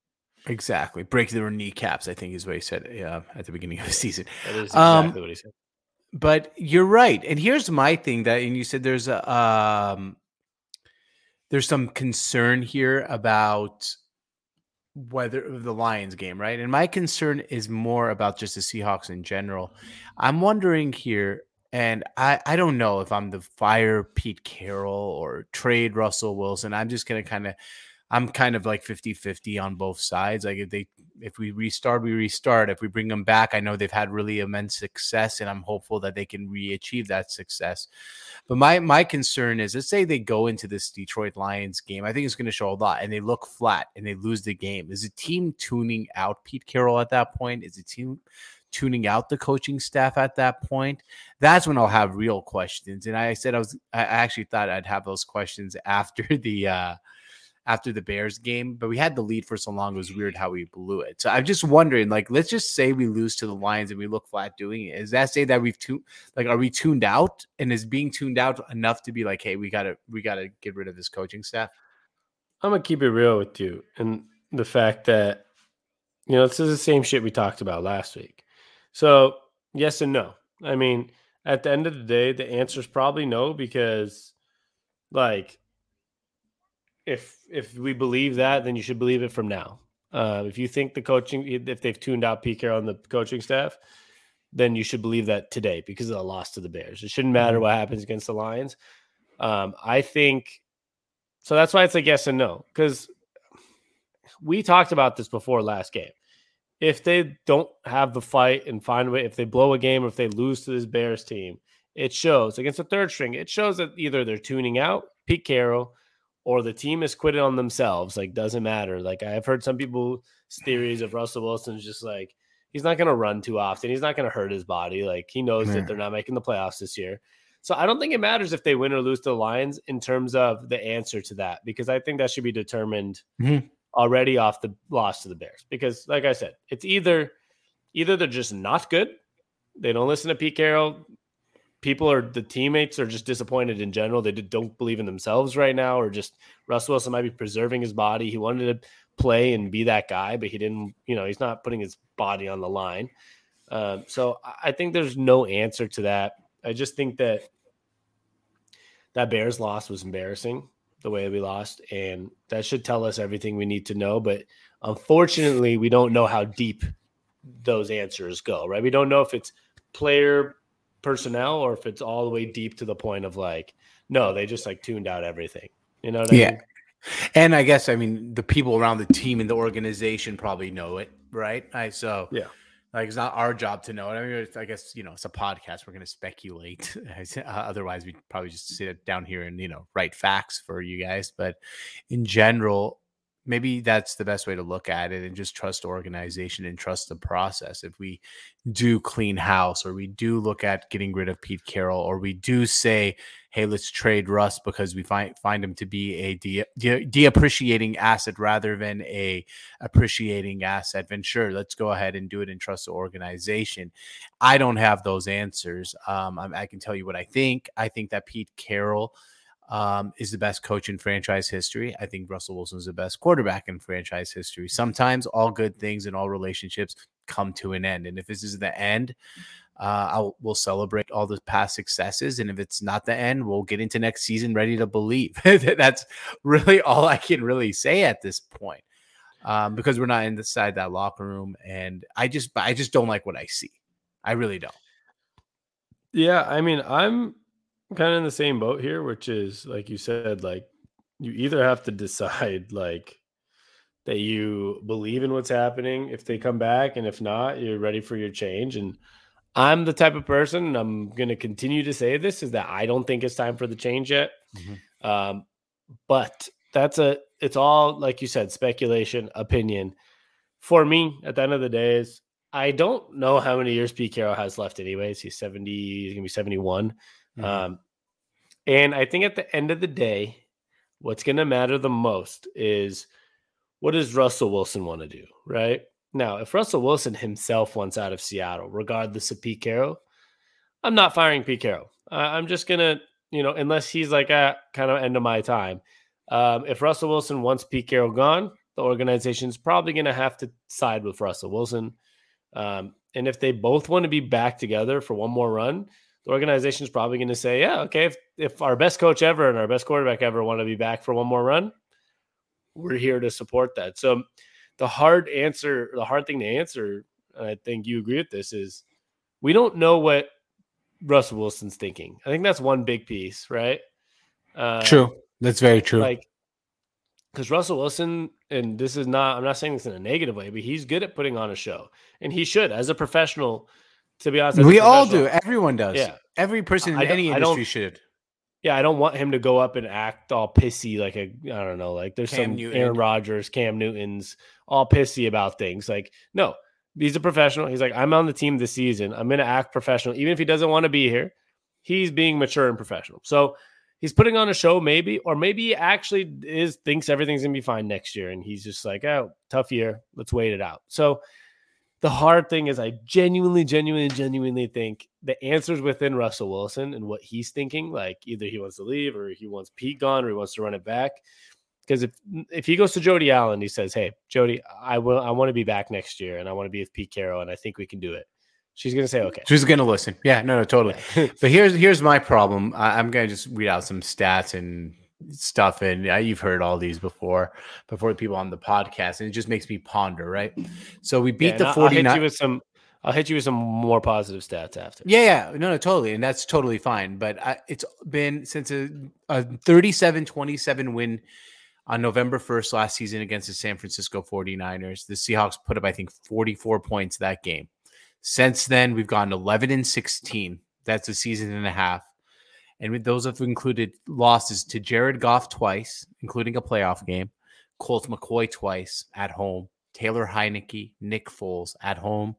Exactly. Break their kneecaps. I think is what he said. Yeah, at the beginning of the season. That is um, exactly um, what he said. But you're right. And here's my thing that and you said there's a um there's some concern here about whether the Lions game, right? And my concern is more about just the Seahawks in general. I'm wondering here, and I, I don't know if I'm the fire Pete Carroll or trade Russell Wilson. I'm just gonna kind of I'm kind of like 50-50 on both sides. Like if they if we restart, we restart. If we bring them back, I know they've had really immense success, and I'm hopeful that they can re-achieve that success. But my my concern is, let's say they go into this Detroit Lions game. I think it's going to show a lot, and they look flat and they lose the game. Is the team tuning out Pete Carroll at that point? Is the team tuning out the coaching staff at that point? That's when I'll have real questions. And I said I was I actually thought I'd have those questions after the. uh after the Bears game, but we had the lead for so long. It was weird how we blew it. So I'm just wondering, like, let's just say we lose to the Lions and we look flat doing it. Is that say that we've tuned, like, are we tuned out? And is being tuned out enough to be like, hey, we gotta, we gotta get rid of this coaching staff? I'm gonna keep it real with you, and the fact that you know this is the same shit we talked about last week. So yes and no. I mean, at the end of the day, the answer is probably no because, like if if we believe that, then you should believe it from now. Uh, if you think the coaching, if they've tuned out Pete Carroll on the coaching staff, then you should believe that today because of the loss to the Bears. It shouldn't matter mm-hmm. what happens against the Lions. Um, I think so. That's why it's like yes and no because we talked about this before last game. If they don't have the fight and find a way, if they blow a game or if they lose to this Bears team, it shows against the third string. It shows that either they're tuning out Pete Carroll or the team has quit it on themselves. Like, doesn't matter. Like, I've heard some people's theories of Russell Wilson's just like, he's not going to run too often. He's not going to hurt his body. Like, he knows that they're not making the playoffs this year. So I don't think it matters if they win or lose to the Lions in terms of the answer to that, because I think that should be determined mm-hmm. Already off the loss to the Bears. Because, like I said, it's either either they're just not good, they don't listen to Pete Carroll, people are the teammates are just disappointed in general. They don't believe in themselves right now, or just Russ Wilson might be preserving his body. He wanted to play and be that guy, but he didn't. You know, he's not putting his body on the line. Um, so I think there's no answer to that. I just think that that Bears loss was embarrassing the way we lost, and that should tell us everything we need to know. But unfortunately, we don't know how deep those answers go. Right? We don't know if it's player personnel or if it's all the way deep to the point of like, no, they just like tuned out everything. You know what I yeah. mean? And I guess I mean the people around the team and the organization probably know it, right? I so yeah, like it's not our job to know. I mean, I guess you know it's a podcast. We're going to speculate. Uh, otherwise, we'd probably just sit down here and you know write facts for you guys. But in general, maybe that's the best way to look at it and just trust organization and trust the process. If we do clean house or we do look at getting rid of Pete Carroll or we do say, hey, let's trade Russ because we find find him to be a de- de- deappreciating asset rather than a appreciating asset, then sure, let's go ahead and do it and trust the organization. I don't have those answers. Um, I, I can tell you what I think. I think that Pete Carroll – um, is the best coach in franchise history. I think Russell Wilson is the best quarterback in franchise history. Sometimes all good things and all relationships come to an end. And if this is the end, uh, I'll, we'll celebrate all the past successes. And if it's not the end, we'll get into next season ready to believe. That's really all I can really say at this point. Um, because we're not inside that locker room, and I just, I just don't like what I see. I really don't. Yeah, I mean, I'm kind of in the same boat here, which is like you said, like you either have to decide like that you believe in what's happening if they come back, and if not, you're ready for your change. And I'm the type of person, and I'm going to continue to say this, is that I don't think it's time for the change yet. Mm-hmm. Um, but that's a, it's all like you said, speculation, opinion. For me, at the end of the day, is I don't know how many years Pete Carroll has left. Anyways, he's seventy. He's gonna be seventy-one. Mm-hmm. Um, and I think at the end of the day, what's going to matter the most is what does Russell Wilson want to do, right? Now, if Russell Wilson himself wants out of Seattle, regardless of Pete Carroll, I'm not firing Pete Carroll. Uh, I'm just going to, you know, unless he's like at kind of end of my time. Um, if Russell Wilson wants Pete Carroll gone, the organization's probably going to have to side with Russell Wilson. Um, and if they both want to be back together for one more run, the organization is probably going to say, yeah, okay, if, if our best coach ever and our best quarterback ever want to be back for one more run, we're here to support that. So the hard answer, the hard thing to answer, and I think you agree with this, is we don't know what Russell Wilson's thinking. I think that's one big piece, right? Uh, true. That's very true. Like, because Russell Wilson, and this is not, I'm not saying this in a negative way, but he's good at putting on a show, and he should, as a professional. To be honest, we all do. Everyone does. Yeah, every person in I, any industry should. Yeah, I don't want him to go up and act all pissy like a I don't know, like there's Cam some Newton. Aaron Rodgers, Cam Newton's all pissy about things. Like, no, he's a professional. He's like, I'm on the team this season. I'm gonna act professional, even if he doesn't want to be here. He's being mature and professional. So he's putting on a show, maybe, or maybe he actually is thinks everything's gonna be fine next year, and he's just like, oh, tough year. Let's wait it out. So the hard thing is, I genuinely, genuinely, genuinely think the answer's within Russell Wilson and what he's thinking. Like either he wants to leave or he wants Pete gone or he wants to run it back. Because if if he goes to Jody Allen, he says, "Hey, Jody, I will. I want to be back next year, and I want to be with Pete Carroll, and I think we can do it." She's gonna say, "Okay." She's gonna listen. Yeah, no, no, totally. but here's here's my problem. I, I'm gonna just read out some stats and stuff and you've heard all these before before the people on the podcast and it just makes me ponder right? So we beat yeah, the 49 I'll hit you with some I'll hit you with some more positive stats after. Yeah yeah. No no totally and that's totally fine but I, it's been since a, a 37-27 win on November 1st last season against the San Francisco 49ers the Seahawks put up I think 44 points that game. Since then we've gone 11 and 16 that's a season and a half and those have included losses to Jared Goff twice, including a playoff game, Colt McCoy twice at home, Taylor Heinicke, Nick Foles at home,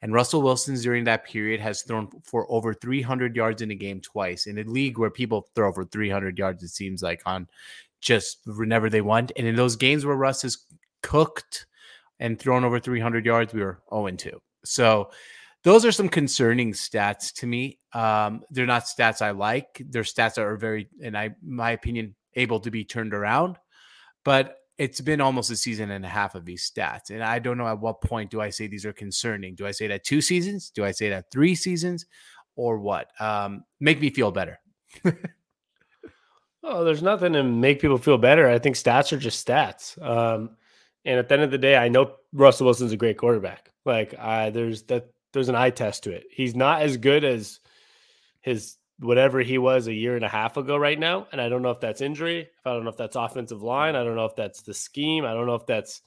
and Russell Wilson during that period has thrown for over 300 yards in a game twice in a league where people throw for 300 yards. It seems like on just whenever they want, and in those games where Russ has cooked and thrown over 300 yards, we were 0 2. So those are some concerning stats to me. Um, they're not stats I like. They're stats that are very, in I my opinion, able to be turned around. But it's been almost a season and a half of these stats, and I don't know at what point do I say these are concerning. Do I say that two seasons? Do I say that three seasons, or what? Um, make me feel better. oh, there's nothing to make people feel better. I think stats are just stats. Um, and at the end of the day, I know Russell Wilson's a great quarterback. Like, I there's that there's an eye test to it. He's not as good as his whatever he was a year and a half ago right now. And I don't know if that's injury. I don't know if that's offensive line. I don't know if that's the scheme. I don't know if that's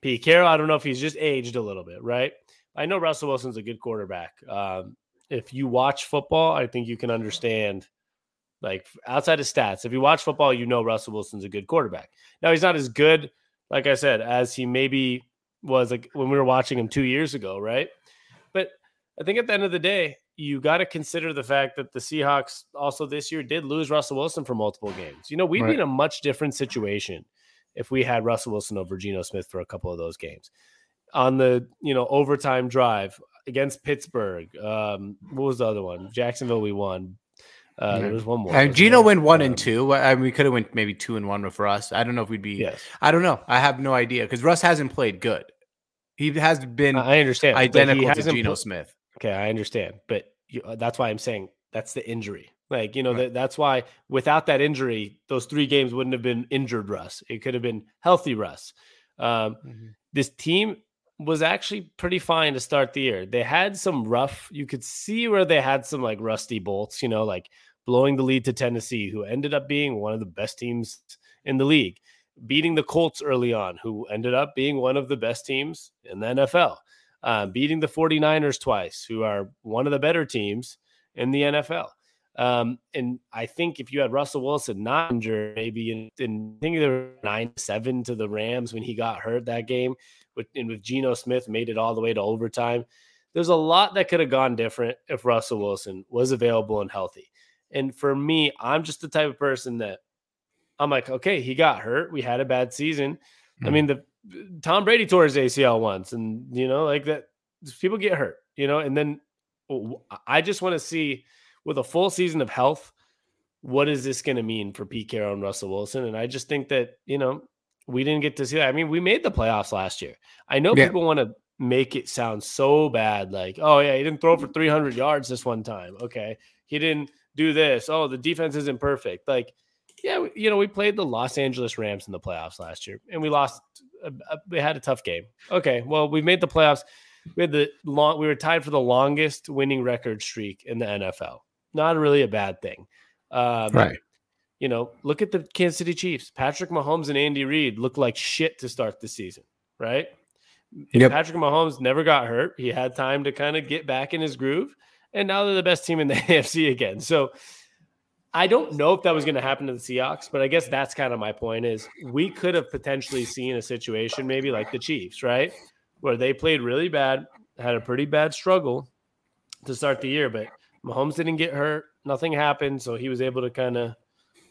Pete Carroll. I don't know if he's just aged a little bit, right? I know Russell Wilson's a good quarterback. Um, if you watch football, I think you can understand, like outside of stats, if you watch football, you know Russell Wilson's a good quarterback. Now, he's not as good, like I said, as he maybe was like when we were watching him two years ago, right? I think at the end of the day, you got to consider the fact that the Seahawks also this year did lose Russell Wilson for multiple games. You know, we'd right. be in a much different situation if we had Russell Wilson over Geno Smith for a couple of those games. On the, you know, overtime drive against Pittsburgh, um, what was the other one? Jacksonville, we won. Uh, There was one more. Uh, Geno went one um, and two. I mean, we could have went maybe two and one for us. I don't know if we'd be. Yes. I don't know. I have no idea because Russ hasn't played good. He has been I understand identical to Geno Smith. Okay, I understand, but you, uh, that's why I'm saying that's the injury. Like you know right. that, that's why without that injury, those three games wouldn't have been injured Russ. It could have been healthy Russ. Um, mm-hmm. This team was actually pretty fine to start the year. They had some rough. You could see where they had some like rusty bolts. You know, like blowing the lead to Tennessee, who ended up being one of the best teams in the league beating the Colts early on, who ended up being one of the best teams in the NFL, uh, beating the 49ers twice, who are one of the better teams in the NFL. Um, and I think if you had Russell Wilson not injured, maybe in, in I think they were nine seven to the Rams when he got hurt that game, with and with Geno Smith made it all the way to overtime. There's a lot that could have gone different if Russell Wilson was available and healthy. And for me, I'm just the type of person that I'm like, okay, he got hurt. We had a bad season. Mm-hmm. I mean, the Tom Brady tore his ACL once, and you know, like that, people get hurt, you know, and then I just want to see with a full season of health, what is this going to mean for Pete Carroll and Russell Wilson? And I just think that you know we didn't get to see that. I mean, we made the playoffs last year. I know yeah. people want to make it sound so bad. Like, oh yeah, he didn't throw for 300 yards this one time. Okay, he didn't do this. Oh, the defense isn't perfect. Like, yeah, you know, we played the Los Angeles Rams in the playoffs last year, and we lost. A, a, we had a tough game. Okay, well, we made the playoffs. We had the long. We were tied for the longest winning record streak in the NFL. Not really a bad thing, um, right? You know, look at the Kansas City Chiefs. Patrick Mahomes and Andy Reid looked like shit to start the season, right? Yep. Patrick Mahomes never got hurt. He had time to kind of get back in his groove, and now they're the best team in the AFC again. So I don't know if that was going to happen to the Seahawks, but I guess that's kind of my point is we could have potentially seen a situation maybe like the Chiefs, right? Where they played really bad, had a pretty bad struggle to start the year, but Mahomes didn't get hurt, nothing happened, so he was able to kind of,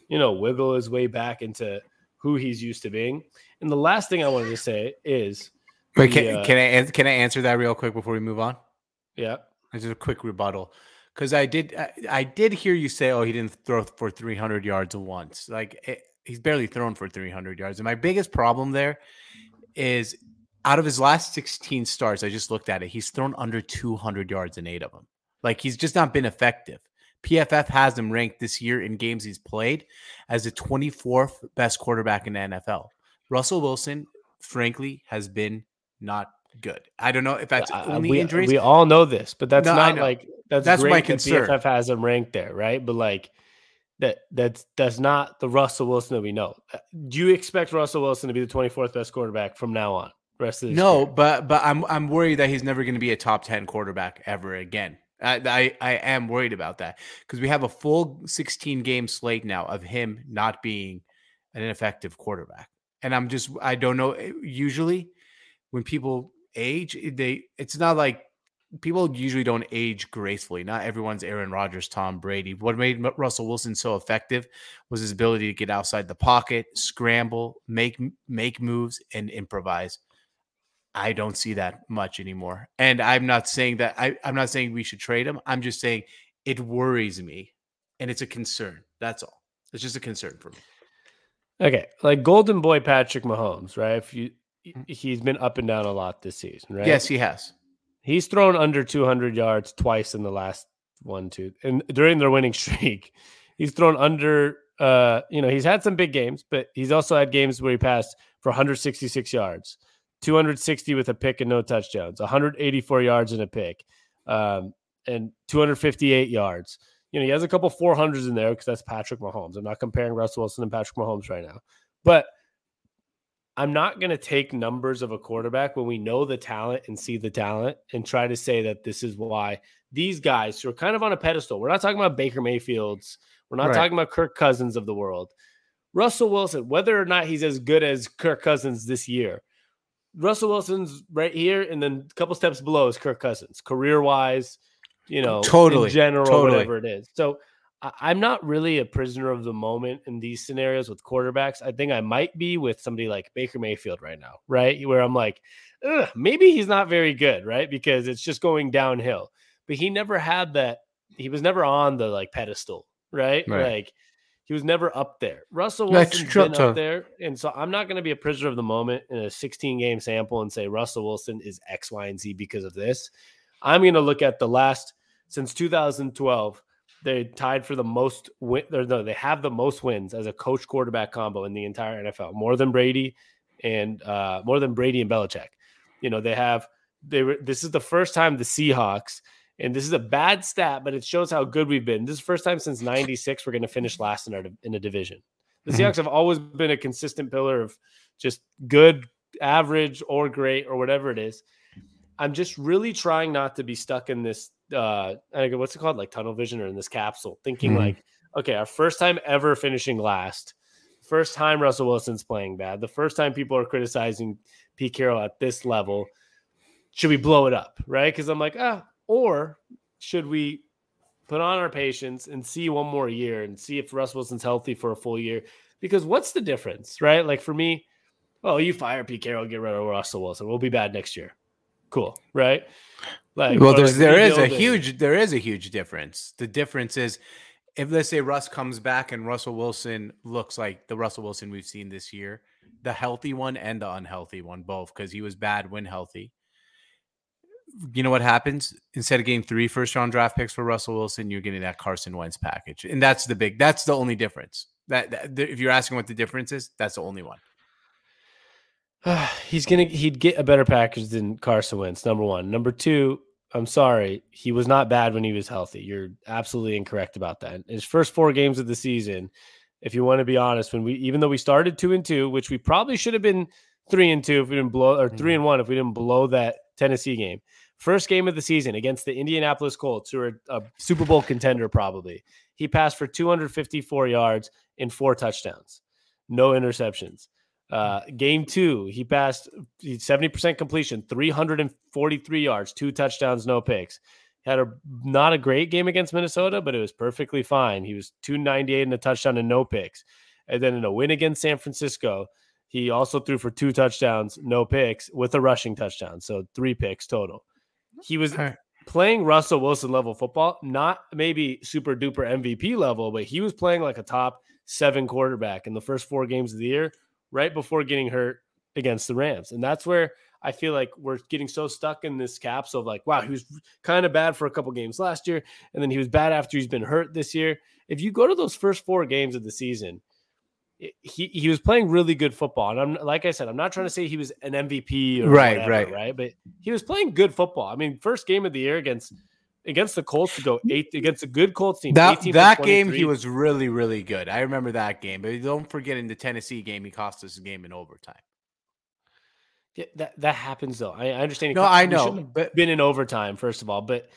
you know, wiggle his way back into who he's used to being. And the last thing I wanted to say is Wait, can, uh, can I can I answer that real quick before we move on? Yeah, just a quick rebuttal because I did I, I, did hear you say, oh, he didn't throw for 300 yards once. Like it, eh, he's barely thrown for 300 yards. And my biggest problem there is out of his last 16 starts, I just looked at it. He's thrown under 200 yards in eight of them. Like he's just not been effective. PFF has him ranked this year in games he's played as the 24th best quarterback in the NFL. Russell Wilson, frankly, has been not good. I don't know if that's uh, only we, injuries. We all know this, but that's no, not like that's that's my concern. That PFF has him ranked there, right? But like that that's that's not the Russell Wilson that we know. Uh, do you expect Russell Wilson to be the 24th best quarterback from now on? Rest of no, year? but but I'm I'm worried that he's never going to be a top 10 quarterback ever again. I, I, I am worried about that because we have a full 16 game slate now of him not being an ineffective quarterback. And I'm just I don't know. Eh, usually when people age, eh, they it's not like people usually don't age gracefully. Not everyone's Aaron Rodgers, Tom Brady. What made Russell Wilson so effective was his ability to get outside the pocket, scramble, make make moves, and improvise. I don't see that much anymore. And I'm not saying that I, I'm not saying we should trade him. I'm just saying it worries me and it's a concern. That's all. It's just a concern for me. Okay. Like Golden Boy Patrick Mahomes, right? If you. He's been up and down a lot this season, right? Yes, he has. He's thrown under 200 yards twice in the last one, two, and during their winning streak, he's thrown under. Uh, you know, he's had some big games, but he's also had games where he passed for 166 yards, 260 with a pick and no touchdowns, 184 yards and a pick, um, and 258 yards. You know, he has a couple 400s in there because that's Patrick Mahomes. I'm not comparing Russell Wilson and Patrick Mahomes right now, but I'm not going to take numbers of a quarterback when we know the talent and see the talent and try to say that this is why these guys who are kind of on a pedestal. We're not talking about Baker Mayfields. We're not right. talking about Kirk Cousins of the world. Russell Wilson, whether or not he's as good as Kirk Cousins this year, Russell Wilson's right here, and then a couple steps below is Kirk Cousins, career wise, you know, totally, in general, totally. whatever it is. So I'm not really a prisoner of the moment in these scenarios with quarterbacks. I think I might be with somebody like Baker Mayfield right now, right? Where I'm like, maybe he's not very good, right? Because it's just going downhill. But he never had that. He was never on the like pedestal, right? right. Like he was never up there. Russell Wilson's been up there, and so I'm not going to be a prisoner of the moment in a 16 game sample and say Russell Wilson is X, Y, and Z because of this. I'm going to look at the last since 2012 they tied for the most win. No, they have the most wins as a coach quarterback combo in the entire NFL, more than Brady and uh, more than Brady and Belichick. You know, they have they were. This is the first time the Seahawks, and this is a bad stat, but it shows how good we've been. This is the first time since '96 we're going to finish last in our in a division. The mm-hmm. Seahawks have always been a consistent pillar of just good, average, or great, or whatever it is. I'm just really trying not to be stuck in this uh what's it called? Like tunnel vision or in this capsule thinking mm-hmm. like okay our first time ever finishing last first time russell wilson's playing bad the first time people are criticizing pete carroll at this level should we blow it up? Right? Because i'm like ah or should we put on our patience and see one more year and see if Russell wilson's healthy for a full year? Because what's the difference right? Like for me oh you fire pete carroll get rid of russell wilson. We'll be bad next year cool right like, well, there's there is a huge there is a huge difference. The difference is if let's say Russ comes back and Russell Wilson looks like the Russell Wilson we've seen this year, the healthy one and the unhealthy one both, because he was bad when healthy. you know what happens instead of getting three first round draft picks for Russell Wilson, you're getting that Carson Wentz package, and that's the big. That's the only difference. That, that if you're asking what the difference is, that's the only one. he's gonna he'd get a better package than Carson Wentz. Number one, number two. I'm sorry, he was not bad when he was healthy. You're absolutely incorrect about that. His first four games of the season, if you want to be honest, when we even though we started two and two, which we probably should have been three and two if we didn't blow or 3 Mm-hmm. and one if we didn't blow that Tennessee game. First game of the season against the Indianapolis Colts, who are a Super Bowl contender probably. He passed for 254 yards and four touchdowns, no interceptions. Uh, game two, he passed 70% completion, 343 yards, two touchdowns, no picks. Had a not a great game against Minnesota, but it was perfectly fine. He was 298 and a touchdown and no picks. And then in a win against San Francisco, he also threw for two touchdowns, no picks, with a rushing touchdown. So three picks total. He was Alright. playing Russell Wilson level football, not maybe super duper MVP level, but he was playing like a top seven quarterback in the first four games of the year, right before getting hurt against the Rams. And that's where I feel like we're getting so stuck in this capsule of like, wow, he was kind of bad for a couple games last year, and then he was bad after he's been hurt this year. If you go to those first four games of the season, he he was playing really good football, and I'm like I said, I'm not trying to say he was an MVP, or Right, whatever, right. right, but he was playing good football. I mean, first game of the year against against the Colts to go eight against a good Colts team. That that game, he was really, really good. I remember that game. But don't forget in the Tennessee game, he cost us a game in overtime. Yeah, that that happens though. I, I understand. No, I know, but- been in overtime first of all, but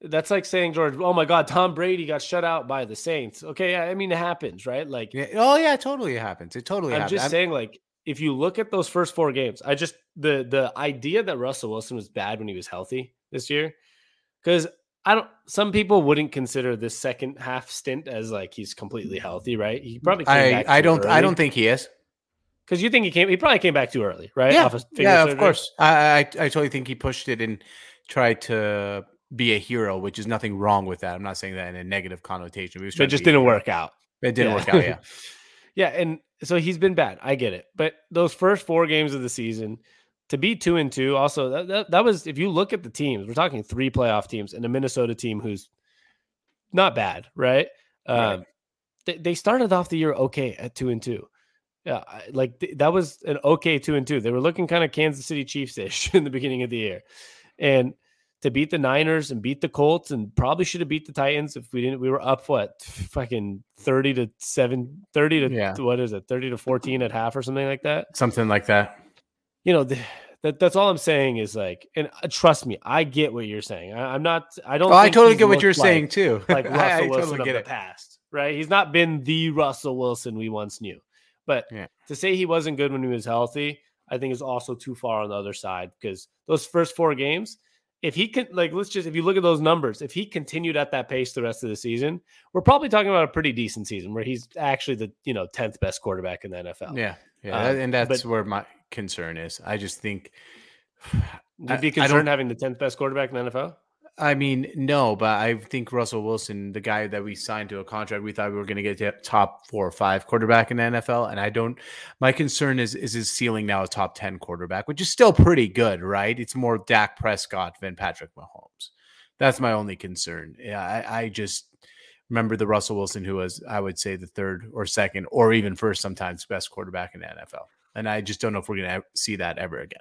that's like saying George. Oh my God, Tom Brady got shut out by the Saints. Okay, I mean it happens, right? Like Yeah. Oh yeah, totally it happens. It totally I'm happens. just I'm- saying, like if you look at those first four games, I just the the idea that Russell Wilson was bad when he was healthy this year, because I don't. Some people wouldn't consider this second half stint as like he's completely healthy, right? He probably came I, back I don't I don't think he is. because you think he came. He probably came back too early, right? Yeah, Off of yeah, of course. I, I I totally think he pushed it and tried to be a hero, which is nothing wrong with that. I'm not saying that in a negative connotation. Was It just didn't work out. It didn't Yeah. work out. Yeah. yeah, and so he's been bad. I get it, but those first four games of the season to be two and two, also that, that, that was if you look at the teams, we're talking three playoff teams and a Minnesota team who's not bad, right? Right. Um, they, they started off the year okay at two and two. Yeah, like th- that was an okay two and two. They were looking kind of Kansas City Chiefs ish in the beginning of the year, and to beat the Niners and beat the Colts and probably should have beat the Titans if we didn't. We were up what fucking thirty to seven, 30 to Yeah. what is it, thirty to fourteen at half or something like that. Something like that. You know, the, that that's all I'm saying is like, and uh, trust me, I get what you're saying. I, I'm not. I don't. Oh, I totally get what you're like- saying too. like Russell I, I Wilson totally of get the it. past, right? He's not been the Russell Wilson we once knew. But Yeah. to say he wasn't good when he was healthy, I think is also too far on the other side because those first four games, if he can, like, let's just, if you look at those numbers, if he continued at that pace the rest of the season, we're probably talking about a pretty decent season where he's actually the, you know, 10th best quarterback in the NFL. Yeah, yeah, Um, and that's but- where my concern is. I just think. You'd I- be concerned having the 10th best quarterback in the NFL? I mean, no, but I think Russell Wilson, the guy that we signed to a contract, we thought we were going to get to top four or five quarterback in the NFL, and I don't. My concern is is his ceiling now a top ten quarterback, which is still pretty good, right? It's more Dak Prescott than Patrick Mahomes. That's my only concern. Yeah, I, I just remember the Russell Wilson who was, I would say, the third or second or even first sometimes best quarterback in the NFL, and I just don't know if we're going to see that ever again.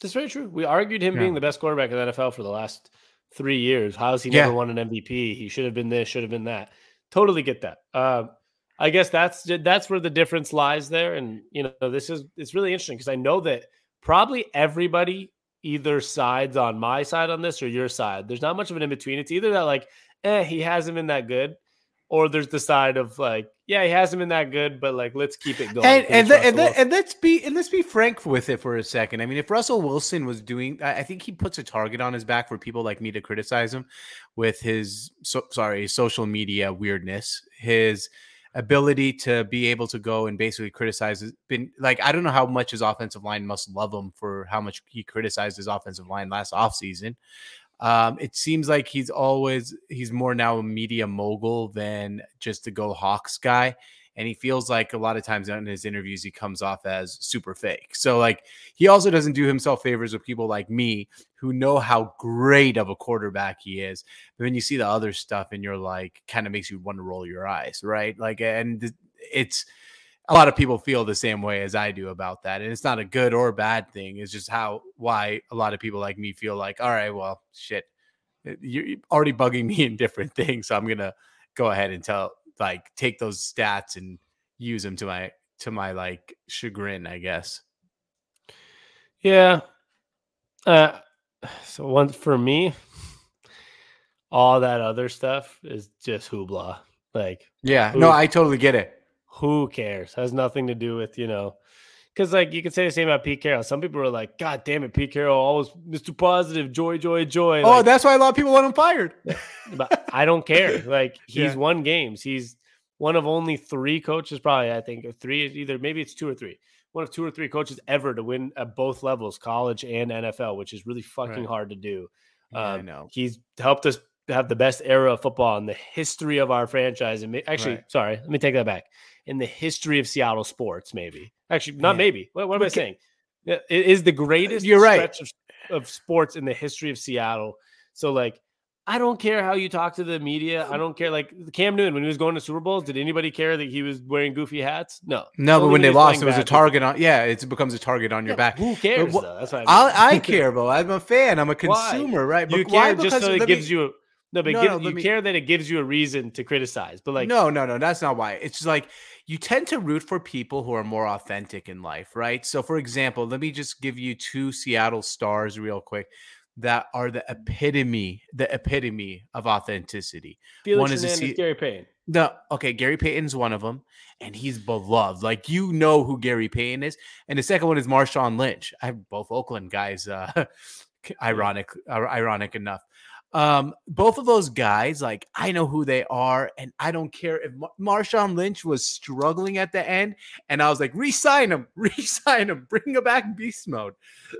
That's very true. We argued him Yeah. being the best quarterback in the NFL for the last three years. How has he Yeah. never won an MVP? He should have been this, should have been that. Totally get that. Um, I guess that's that's where the difference lies there. And you know, this is it's really interesting because I know that probably everybody either sides on my side on this or your side. There's not much of an in between. It's either that like, eh, he hasn't been that good, or there's the side of like, yeah, he hasn't been that good, but like, let's keep it going. and and, Russell and, Wilson. and let's be and let's be frank with it for a second. I mean, if Russell Wilson was doing, I I think he puts a target on his back for people like me to criticize him with his so, sorry social media weirdness, his ability to be able to go and basically criticize. Has been like I don't know how much his offensive line must love him for how much he criticized his offensive line last offseason. Um, it seems like he's always he's more now a media mogul than just a go Hawks guy and he feels like a lot of times in his interviews he comes off as super fake. So like he also doesn't do himself favors with people like me who know how great of a quarterback he is. But then you see the other stuff and you're like kind of makes you want to roll your eyes, right? Like and it's a lot of people feel the same way as I do about that. And it's not a good or bad thing. It's just how why a lot of people like me feel like, all right, well, shit, you're already bugging me in different things. So I'm gonna go ahead and tell like take those stats and use them to my to my like chagrin, I guess. Yeah. Uh so one for me, all that other stuff is just hoopla. Like yeah, who, no, I totally get it. Who cares? Has nothing to do with, you know, because like you could say the same about Pete Carroll. Some people are like, God damn it, Pete Carroll, always Mr. Positive, joy, joy, joy. Oh, like, that's why a lot of people want him fired. but I don't care. Like he's yeah. won games. He's one of only three coaches, probably I think three, either maybe it's two or three. One of two or three coaches ever to win at both levels, college and NFL, which is really fucking right. hard to do. Yeah, um, I know. He's helped us have the best era of football in the history of our franchise. And actually, right. sorry, let me take that back. In the history of Seattle sports, maybe. Actually, not yeah. maybe. What, what am I saying? It is the greatest You're right. Of, of sports in the history of Seattle. So, like, I don't care how you talk to the media. I don't care. Like Cam Newton, when he was going to Super Bowls, did anybody care that he was wearing goofy hats? No. No, but when they lost, it was a target on. Yeah, it becomes a target on your yeah, back. Who cares? But, That's what I, mean. I, I care, bro. I'm a fan. I'm a consumer, why? right? But you care just so it gives me, you. No, but no, give, no, you me, care that it gives you a reason to criticize. But like, no, no, no, that's not why. It's just like you tend to root for people who are more authentic in life, right? So, for example, let me just give you two Seattle stars real quick that are the epitome, the epitome of authenticity. Felix one is C- Gary Payton. No, okay, Gary Payton's one of them, and he's beloved. Like you know who Gary Payton is, and the second one is Marshawn Lynch. I have both Oakland guys. Uh, ironic, ironic enough. Um, both of those guys, like I know who they are, and I don't care if Mar- Marshawn Lynch was struggling at the end, and I was like, resign him, resign him, bring him back beast mode.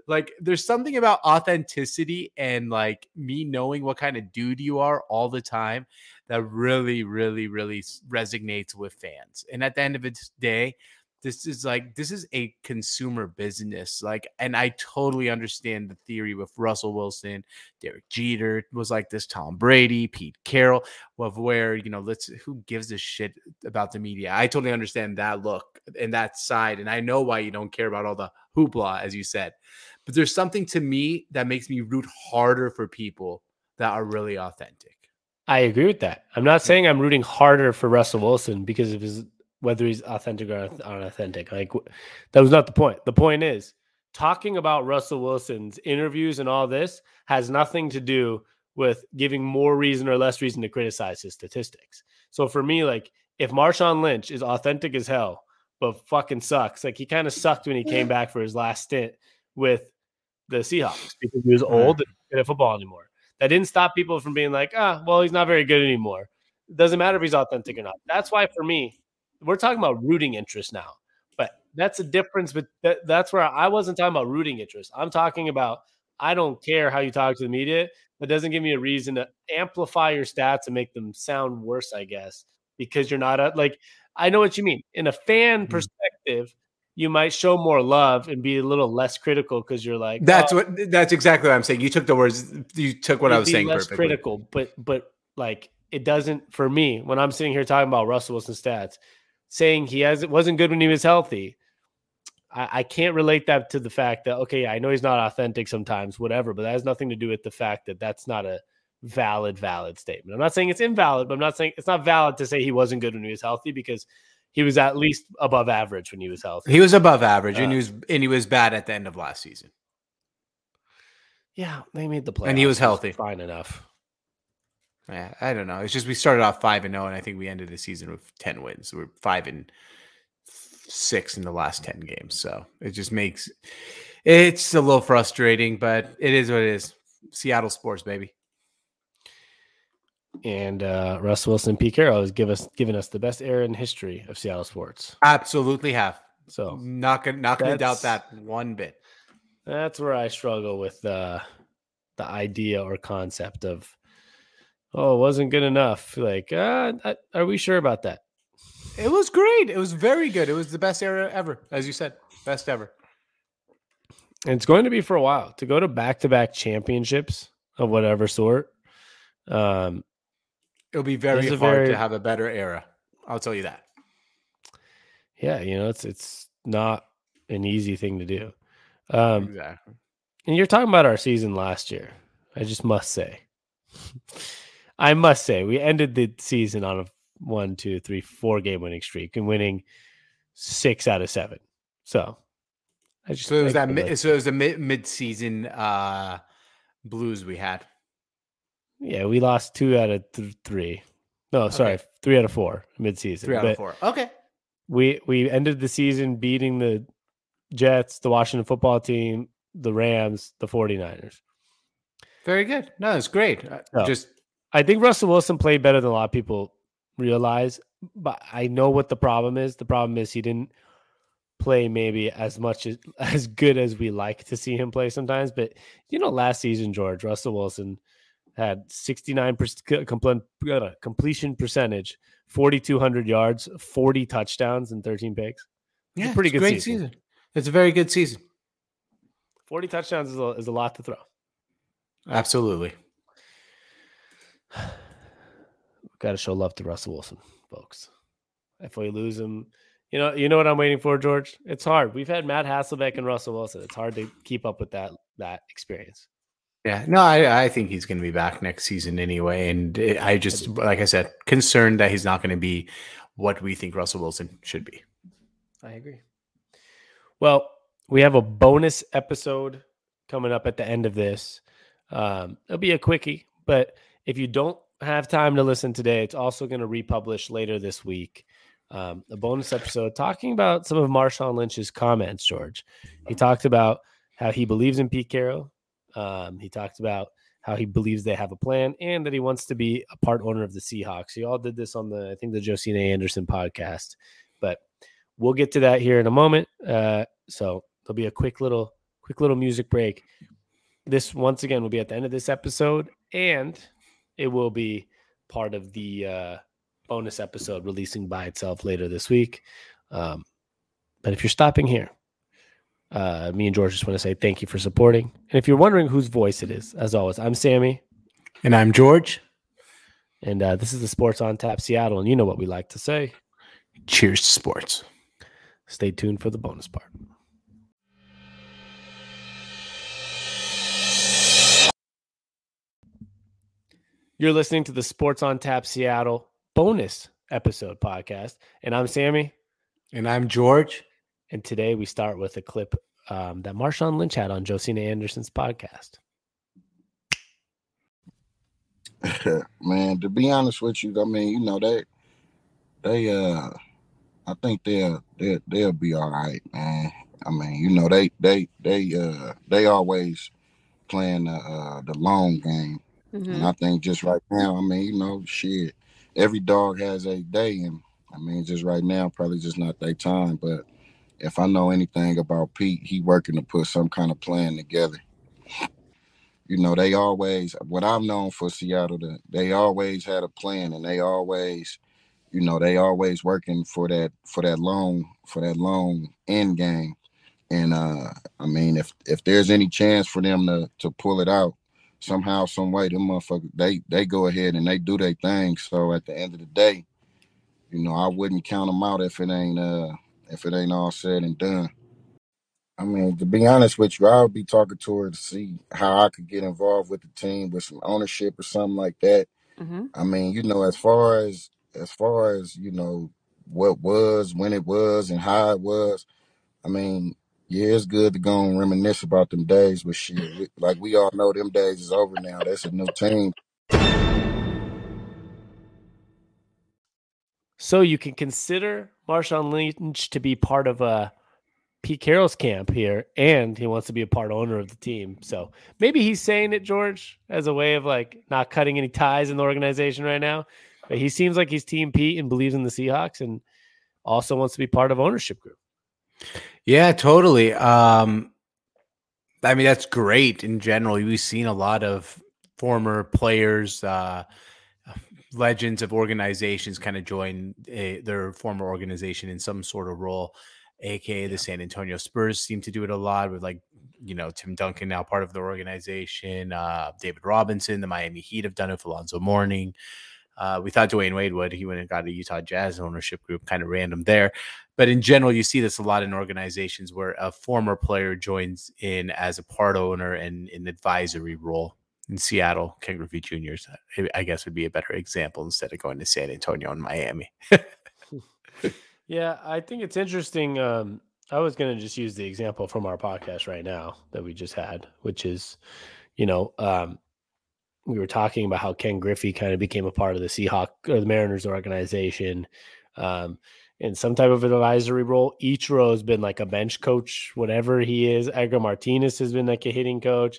Like, there's something about authenticity and like me knowing what kind of dude you are all the time that really, really, really resonates with fans. And at the end of the day, this is like this is a consumer business like and i totally understand the theory with russell wilson derek jeter was like this tom brady pete carroll of where you know let's who gives a shit about the media? I totally understand that look and that side and i know why you don't care about all the hoopla as you said but there's something to me that makes me root harder for people that are really authentic. I agree with that. I'm not saying I'm rooting harder for Russell Wilson because of his whether he's authentic or unauthentic. Like that was not the point. The point is talking about Russell Wilson's interviews and all this has nothing to do with giving more reason or less reason to criticize his statistics. So for me, like if Marshawn Lynch is authentic as hell, but fucking sucks, like he kind of sucked when he came back for his last stint with the Seahawks because he was old and at football anymore. That didn't stop people from being like, ah, well, he's not very good anymore. It doesn't matter if he's authentic or not. That's why for me, we're talking about rooting interest now, but that's a difference. But that, that's where I wasn't talking about rooting interest. I'm talking about I don't care how you talk to the media. That doesn't give me a reason to amplify your stats and make them sound worse, I guess, because you're not a, like, I know what you mean. In a fan mm-hmm. perspective, you might show more love and be a little less critical because you're like that's oh, what that's exactly what I'm saying. You took the words you took what I was saying less perfectly. critical, but but like it doesn't for me when I'm sitting here talking about Russell Wilson stats saying he has it wasn't good when he was healthy. I, I can't relate that to the fact that okay, I know he's not authentic sometimes, whatever, but that has nothing to do with the fact that that's not a valid valid statement. I'm not saying it's invalid, but I'm not saying it's not valid to say he wasn't good when he was healthy because he was at least above average when he was healthy. He was above average, uh, and he was and he was bad at the end of last season. Yeah, they made the play, and he was healthy, fine enough. Yeah, I don't know. It's just we started off five and zero, oh, and I think we ended the season with ten wins. We're five and six in the last ten games, so it just makes it's a little frustrating, but it is what it is. Seattle sports, baby. And uh, Russ Wilson, Pete Carroll has give us given us the best era in history of Seattle sports. Absolutely have. So not gonna not gonna doubt that one bit. That's where I struggle with uh, the idea or concept of oh, it wasn't good enough. Like, uh, are we sure about that? It was great. It was very good. It was the best era ever, as you said, best ever. And it's going to be for a while to go to back to back championships of whatever sort. Um, It'll be very hard very- to have a better era. I'll tell you that. yeah, you know, it's it's not an easy thing to do. Um, exactly. and you're talking about our season last year. I just must say, I must say, we ended the season on a one, two, three, four game winning streak and winning six out of seven. So I just So it was that mid, so it was the mid mid season uh blues we had. yeah, we lost two out of th- three. No, sorry, Okay. three out of four mid season. Three out of four. Okay. we we ended the season beating the Jets, the Washington football team, the Rams, the 49ers. Very good. No, it's great. No. Just I think Russell Wilson played better than a lot of people realize, but I know what the problem is. The problem is he didn't play maybe as much as as good as we like to see him play sometimes. But you know, last season, George Russell Wilson had 69 percent uh, completion percentage, 4,200 yards, 40 touchdowns, and 13 picks. It's a yeah, pretty it's good great season. season. It's a very good season. 40 touchdowns is a, is a lot to throw. Absolutely. Got to show love to Russell Wilson, folks. If we lose him, you know, you know what I'm waiting for, George. It's hard. We've had Matt Hasselbeck and Russell Wilson. It's hard to keep up with that that experience. Yeah, no, I, I think he's going to be back next season anyway. And I just, like I said, concerned that he's not going to be what we think Russell Wilson should be. I agree. Well, we have a bonus episode coming up at the end of this. Um, it'll be a quickie, but if you don't have time to listen today, it's also going to republish later this week. Um, a bonus episode talking about some of Marshawn Lynch's comments, George. He talked about how he believes in Pete Carroll. Um, he talked about how he believes they have a plan and that he wants to be a part owner of the Seahawks. You all did this on the, I think, the Josina Anderson podcast, but we'll get to that here in a moment. Uh, so there'll be a quick little, quick little music break. This once again will be at the end of this episode, and it will be part of the uh, bonus episode releasing by itself later this week. Um, but if you're stopping here, uh, me and George just want to say thank you for supporting. And if you're wondering whose voice it is, as always, I'm Sammy, And I'm George. and uh, this is the Sports on Tap Seattle. And you know what we like to say. Cheers to sports. Stay tuned for the bonus part. You're listening to the Sports on Tap Seattle bonus episode podcast. And I'm Sammy. And I'm George. And today we start with a clip um, that Marshawn Lynch had on Josina Anderson's podcast. man, to be honest with you, I mean, you know, they they uh I think they'll they'll they'll be all right, man. I mean, you know, they they they uh they always playing the uh the long game. And I think just right now, I mean, you know, shit, every dog has a day and I mean just right now, probably just not their time. But if I know anything about Pete, he working to put some kind of plan together you know, they always what I've known for Seattle, the, they always had a plan and they always, you know, they always working for that for that long for that long end game. And uh I mean if if there's any chance for them to to pull it out somehow, some way, them motherfuckers they they go ahead and they do their thing. So at the end of the day, you know, I wouldn't count them out if it ain't uh if it ain't all said and done. I mean, to be honest with you, I would be talking to her to see how I could get involved with the team with some ownership or something like that. Mm-hmm. I mean, you know, as far as as far as you know what was, when it was, and how it was. I mean, yeah, it's good to go and reminisce about them days, but shit, like we all know, them days is over now. That's a new team. So you can consider Marshawn Lynch to be part of uh, Pete Carroll's camp here, and he wants to be a part owner of the team. So maybe he's saying it, George, as a way of like not cutting any ties in the organization right now. But he seems like he's Team Pete and believes in the Seahawks, and also wants to be part of ownership group. Yeah, totally. Um, I mean, that's great in general. We've seen a lot of former players, uh, legends of organizations kind of join a, their former organization in some sort of role, aka the San Antonio Spurs seem to do it a lot with like you know Tim Duncan now part of the organization, uh, David Robinson, the Miami Heat have done it. Alonzo Mourning. Uh, we thought Dwyane Wade would. He went and got a Utah Jazz ownership group, kind of random there. But in general, you see this a lot in organizations where a former player joins in as a part owner and an advisory role. In Seattle, Ken Griffey Jr. I guess would be a better example instead of going to San Antonio and Miami. yeah, I think it's interesting. Um, I was going to just use the example from our podcast right now that we just had, which is, you know, um, we were talking about how Ken Griffey kind of became a part of the Seahawks or the Mariners organization um, in some type of advisory role. Ichiro has been like a bench coach, whatever he is. Edgar Martinez has been like a hitting coach.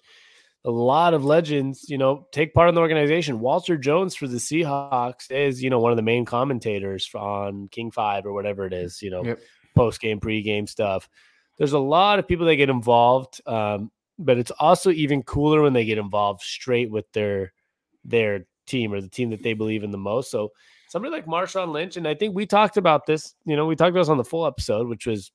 A lot of legends, you know, take part in the organization. Walter Jones for the Seahawks is, you know, one of the main commentators on King Five or whatever it is, you know, yep. post game, pre game stuff. There's a lot of people that get involved. Um, but it's also even cooler when they get involved straight with their their team or the team that they believe in the most. So somebody like Marshawn Lynch, and I think we talked about this. You know, we talked about this on the full episode, which was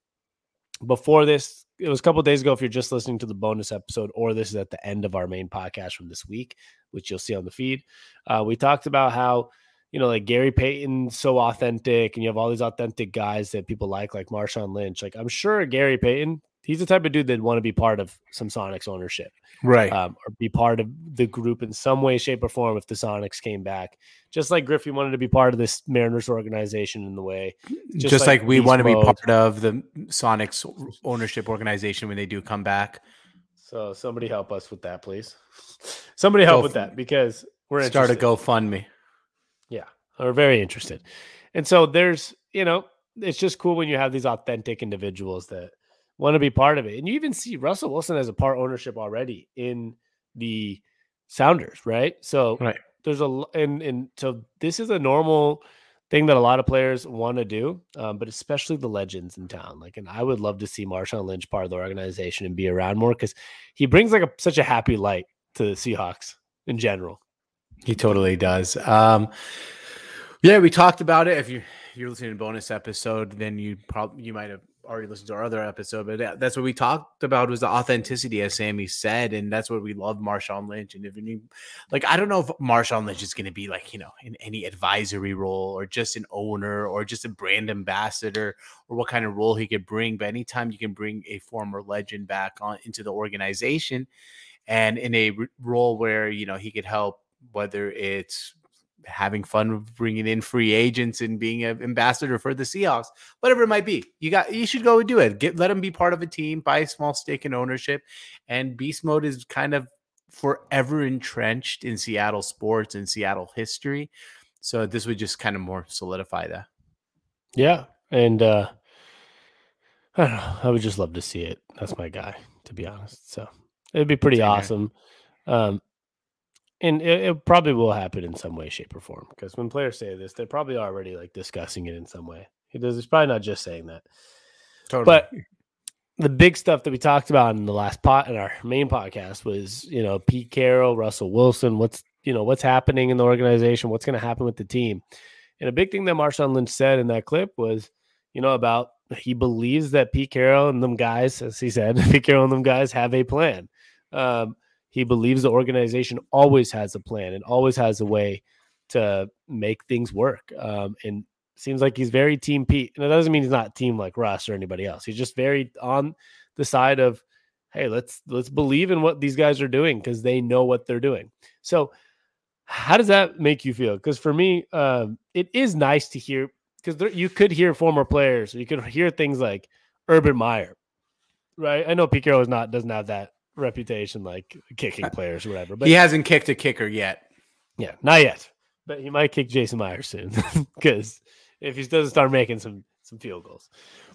before this. It was a couple days ago. If you're just listening to the bonus episode, or this is at the end of our main podcast from this week, which you'll see on the feed, uh, we talked about how you know, like Gary Payton's so authentic, and you have all these authentic guys that people like, like Marshawn Lynch. Like I'm sure Gary Payton he's the type of dude that want to be part of some Sonics ownership, right? Um, or be part of the group in some way, shape, or form if the Sonics came back. Just like Griffey wanted to be part of this Mariners organization in the way, just, just like, like, we want to be part of the Sonics ownership organization when they do come back. So somebody help us with that, please. Somebody help Go with that because we're start interested. a GoFundMe. Yeah, we're very interested, and so there's you know it's just cool when you have these authentic individuals that want to be part of it. And you even see Russell Wilson as a part ownership already in the Sounders, right? So right. there's a and and so this is a normal thing that a lot of players want to do, um, but especially the legends in town. Like, and I would love to see Marshawn Lynch part of the organization and be around more because he brings like a such a happy light to the Seahawks in general. He totally does. Um, yeah, we talked about it. If you you're listening to bonus episode, then you probably you might have already listened to our other episode, but that's what we talked about was the authenticity, as Sammy said, and that's what we love Marshawn Lynch. And if you like, I don't know if Marshawn Lynch is going to be like you know in any advisory role or just an owner or just a brand ambassador or what kind of role he could bring. But anytime you can bring a former legend back on into the organization, and in a role where you know he could help, whether it's having fun bringing in free agents and being an ambassador for the Seahawks, whatever it might be. You got you should go and do it. Get let them be part of a team, buy a small stake in ownership, and beast mode is kind of forever entrenched in Seattle sports and Seattle history. So this would just kind of more solidify that. Yeah, and uh I don't know. I would just love to see it. That's my guy, to be honest. So it'd be pretty awesome. Um, and it, it, probably will happen in some way, shape, or form. Because when players say this, they're probably already like discussing it in some way. He does. He's probably not just saying that. Totally. But the big stuff that we talked about in the last pot in our main podcast was, you know, Pete Carroll, Russell Wilson. What's you know what's happening in the organization? What's going to happen with the team? And a big thing that Marshawn Lynch said in that clip was, you know, about he believes that Pete Carroll and them guys, as he said, Pete Carroll and them guys have a plan. Um, he believes the organization always has a plan and always has a way to make things work. Um, and seems like he's very team Pete. And it doesn't mean he's not team like Russ or anybody else. He's just very on the side of, hey, let's let's believe in what these guys are doing because they know what they're doing. So how does that make you feel? Because for me, um, it is nice to hear because you could hear former players, you could hear things like Urban Meyer, right? I know Pete Carroll is not doesn't have that reputation like kicking uh, players or whatever. But he hasn't kicked a kicker yet. Yeah, not yet. But he might kick Jason Myers soon because if he doesn't start making some some field goals.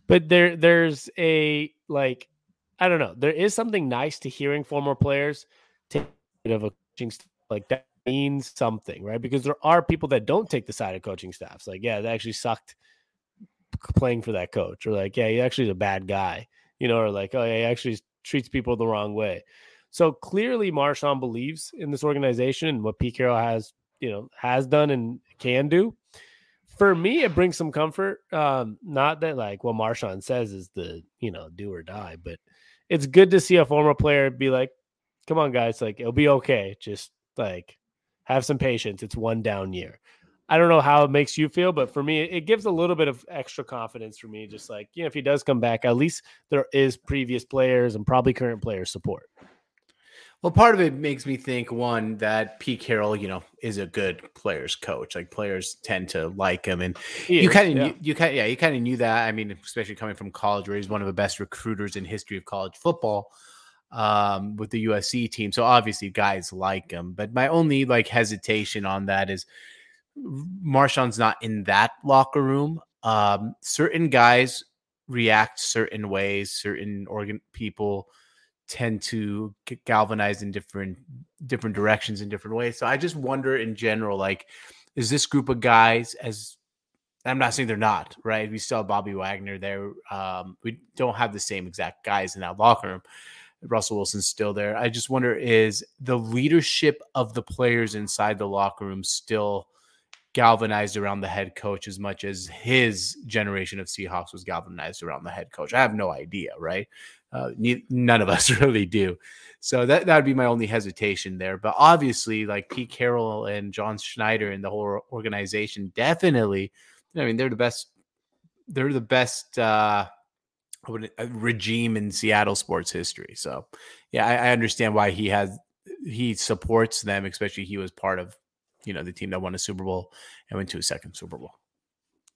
But there there's a like I don't know. There is something nice to hearing former players take of a coaching staff like that means something, right? Because there are people that don't take the side of coaching staffs. Like, yeah, that actually sucked playing for that coach, or like, yeah, he actually is a bad guy, you know, or like, oh, yeah, he actually treats people the wrong way. So clearly, Marshawn believes in this organization and what Pete Carroll has, you know, has done and can do. For me, it brings some comfort. Um, not that like what Marshawn says is the you know do or die, but it's good to see a former player be like, "Come on, guys, like it'll be okay. Just like have some patience. It's one down year." I don't know how it makes you feel, but for me, it gives a little bit of extra confidence for me. Just like, you know, if he does come back, at least there is previous players and probably current players support. Well, part of it makes me think one that Pete Carroll, you know, is a good players coach. Like players tend to like him, and you kind of, yeah. you, you kind, yeah, you kind of knew that. I mean, especially coming from college, where he's one of the best recruiters in history of college football, um, with the USC team. So obviously, guys like him. But my only like hesitation on that is Marshawn's not in that locker room. Um, certain guys react certain ways. Certain organ people tend to galvanize in different different directions in different ways. So I just wonder in general, like, is this group of guys as I'm not saying they're not right. We still have Bobby Wagner there. Um, we don't have the same exact guys in that locker room. Russell Wilson's still there. I just wonder is the leadership of the players inside the locker room still galvanized around the head coach as much as his generation of Seahawks was galvanized around the head coach? I have no idea, right? Uh, ne- none of us really do. So that that would be my only hesitation there. But obviously, like Pete Carroll and John Schneider and the whole organization, definitely. I mean, they're the best. They're the best uh, uh, regime in Seattle sports history. So, yeah, I, I understand why he has he supports them, especially he was part of you know the team that won a Super Bowl and went to a second Super Bowl.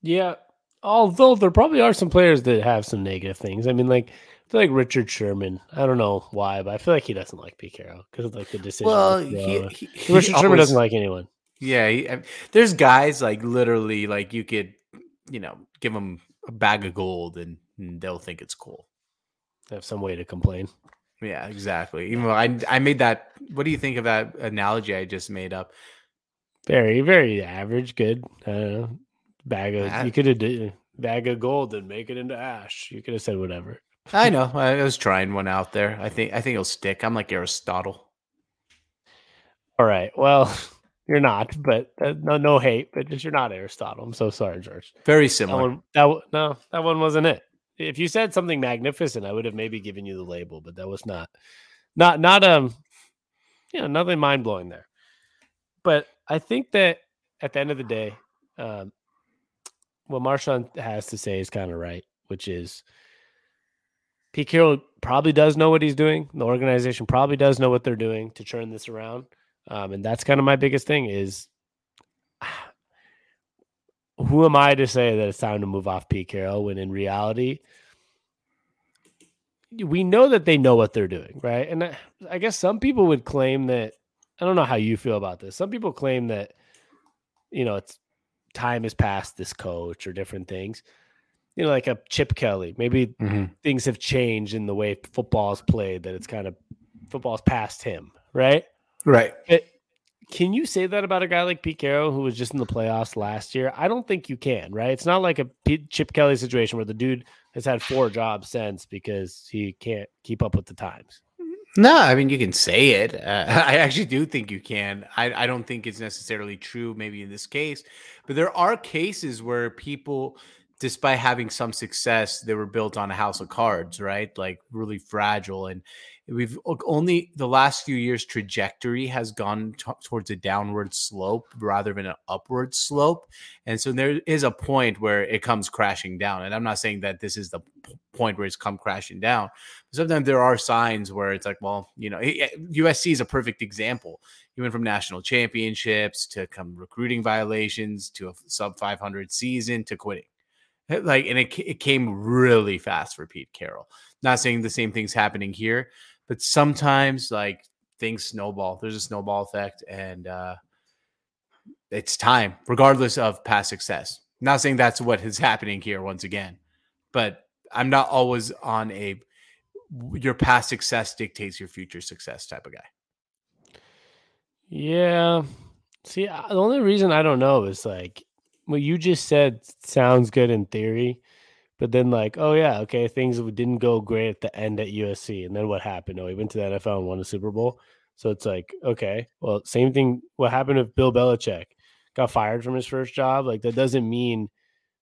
Yeah. Although there probably are some players that have some negative things. I mean, like I feel like Richard Sherman. I don't know why, but I feel like he doesn't like Pete Carroll because of like the decision. Well, to he, throw. he, he Richard Sherman always- doesn't like anyone. Yeah, he, I- there's guys like literally like you could, you know, give them a bag of gold and, and they'll think it's cool. Have some way to complain. Yeah, exactly. Even though I I made that. What do you think of that analogy I just made up? Very, very average. Good. I. Bag of you could have did bag of gold and make it into ash. You could have said whatever. I know. I was trying one out there. I think I think it'll stick. I'm like Aristotle. All right. Well, you're not, but uh, no, no hate, but just you're not Aristotle. I'm so sorry, George. Very That similar. one, that no, that one wasn't it. If you said something magnificent, I would have maybe given you the label, but that was not, not, not um, you know, nothing mind blowing there. But I think that at the end of the day, um, what Marshawn has to say is kind of right, which is Pete Carroll probably does know what he's doing. The organization probably does know what they're doing to turn this around. Um, and that's kind of my biggest thing is who am I to say that it's time to move off Pete Carroll when in reality, we know that they know what they're doing, right? And I, I guess some people would claim that I don't know how you feel about this. Some people claim that you know it's time has passed this coach or different things. You know, like a Chip Kelly. Maybe Mhm. things have changed in the way football is played. That it's kind of football's past him, right? Right. But can you say that about a guy like Pete Carroll who was just in the playoffs last year? I don't think you can, right? It's not like a Pete, Chip Kelly situation where the dude has had four jobs since because he can't keep up with the times. No, I mean you can say it. Uh, I actually do think you can. I, I don't think it's necessarily true, maybe in this case, but there are cases where people, despite having some success, they were built on a house of cards, right? Like really fragile. And we've only the last few years trajectory has gone t- towards a downward slope rather than an upward slope. And so there is a point where it comes crashing down. And I'm not saying that this is the p- point where it's come crashing down sometimes there are signs where it's like, well, you know, USC is a perfect example. He went from national championships to come recruiting violations to a sub 500 season to quitting. Like, and it, it came really fast for Pete Carroll. Not saying the same thing's happening here, but sometimes like things snowball. There's a snowball effect, and uh, it's time, regardless of past success. Not saying that's what is happening here once again, but I'm not always on a your past success dictates your future success type of guy. Yeah. See, the only reason I don't know is like what you just said sounds good in theory, but then like, oh yeah, okay, things didn't go great at the end at USC, and then what happened? Oh, he went to the NFL and won a Super Bowl. So it's like, okay, well, same thing. What happened with Bill Belichick? got fired from his first job. Like that doesn't mean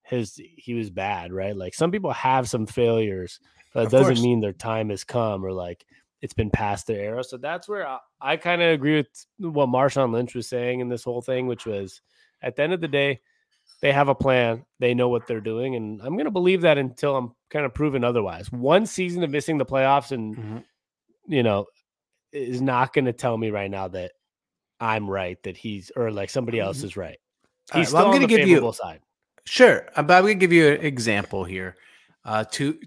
his he was bad, right? Like some people have some failures, but it doesn't course. mean their time has come or like it's been past their era. So that's where I, I kind of agree with what Marshawn Lynch was saying in this whole thing, which was at the end of the day, they have a plan, they know what they're doing, and I'm gonna believe that until I'm kind of proven otherwise. One season of missing the playoffs and Mhm. you know is not going to tell me right now that I'm right that he's or like somebody else is right. Mm-hmm. He's right, well, I'm gonna the give you- side. Sure, uh, but I'm gonna give you an example here. Uh, two,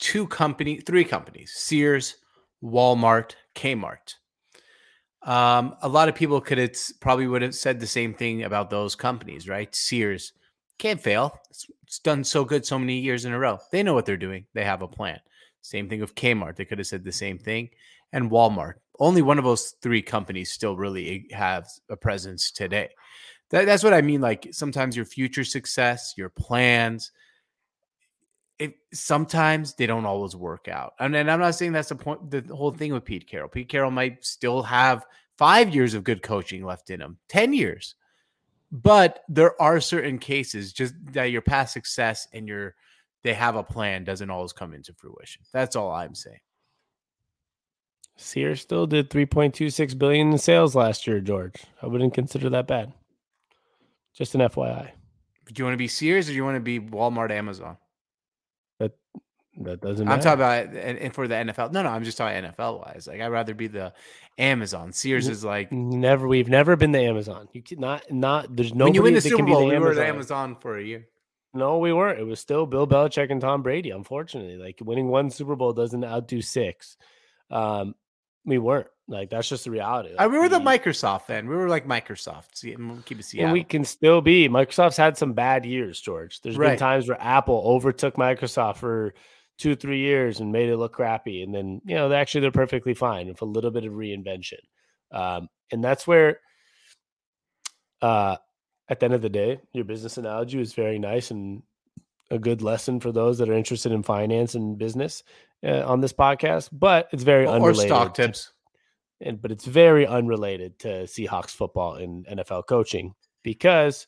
two company, three companies: Sears, Walmart, Kmart. Um, a lot of people could have probably would have said the same thing about those companies, right? Sears can't fail. It's, it's done so good so many years in a row. They know what they're doing. They have a plan. Same thing with Kmart. They could have said the same thing. And Walmart. Only one of those three companies still really has a presence today. That, that's what I mean. Like sometimes your future success, your plans, it sometimes they don't always work out. And, and I'm not saying that's the point, the whole thing with Pete Carroll. Pete Carroll might still have five years of good coaching left in him, 10 years. But there are certain cases just that your past success and your they have a plan doesn't always come into fruition. That's all I'm saying. Sears still did 3.26 billion in sales last year, George. I wouldn't consider that bad. Just an FYI. Do you want to be Sears or do you want to be Walmart, Amazon? That doesn't Matter. I'm talking about and, and for the NFL. No, no, I'm just talking NFL wise. Like I'd rather be the Amazon. Sears is like Never, we've never been the Amazon. You can not, not. There's no. when you win the Super Bowl, we were the Amazon for a year. No, we weren't. It was still Bill Belichick and Tom Brady. Unfortunately, like winning one Super Bowl doesn't outdo six. Um, we weren't. Like that's just the reality. Like, we were the Microsoft then. We were like Microsoft. See, keep it and we can still be. Microsoft's had some bad years, George. There's been times where Apple overtook Microsoft for two, three years and made it look crappy, and then you know they actually they're perfectly fine with a little bit of reinvention. Um, and that's where, uh, at the end of the day, your business analogy was very nice and a good lesson for those that are interested in finance and business uh, on this podcast. But it's very or unrelated. stock tips. and but it's very unrelated to Seahawks football and NFL coaching because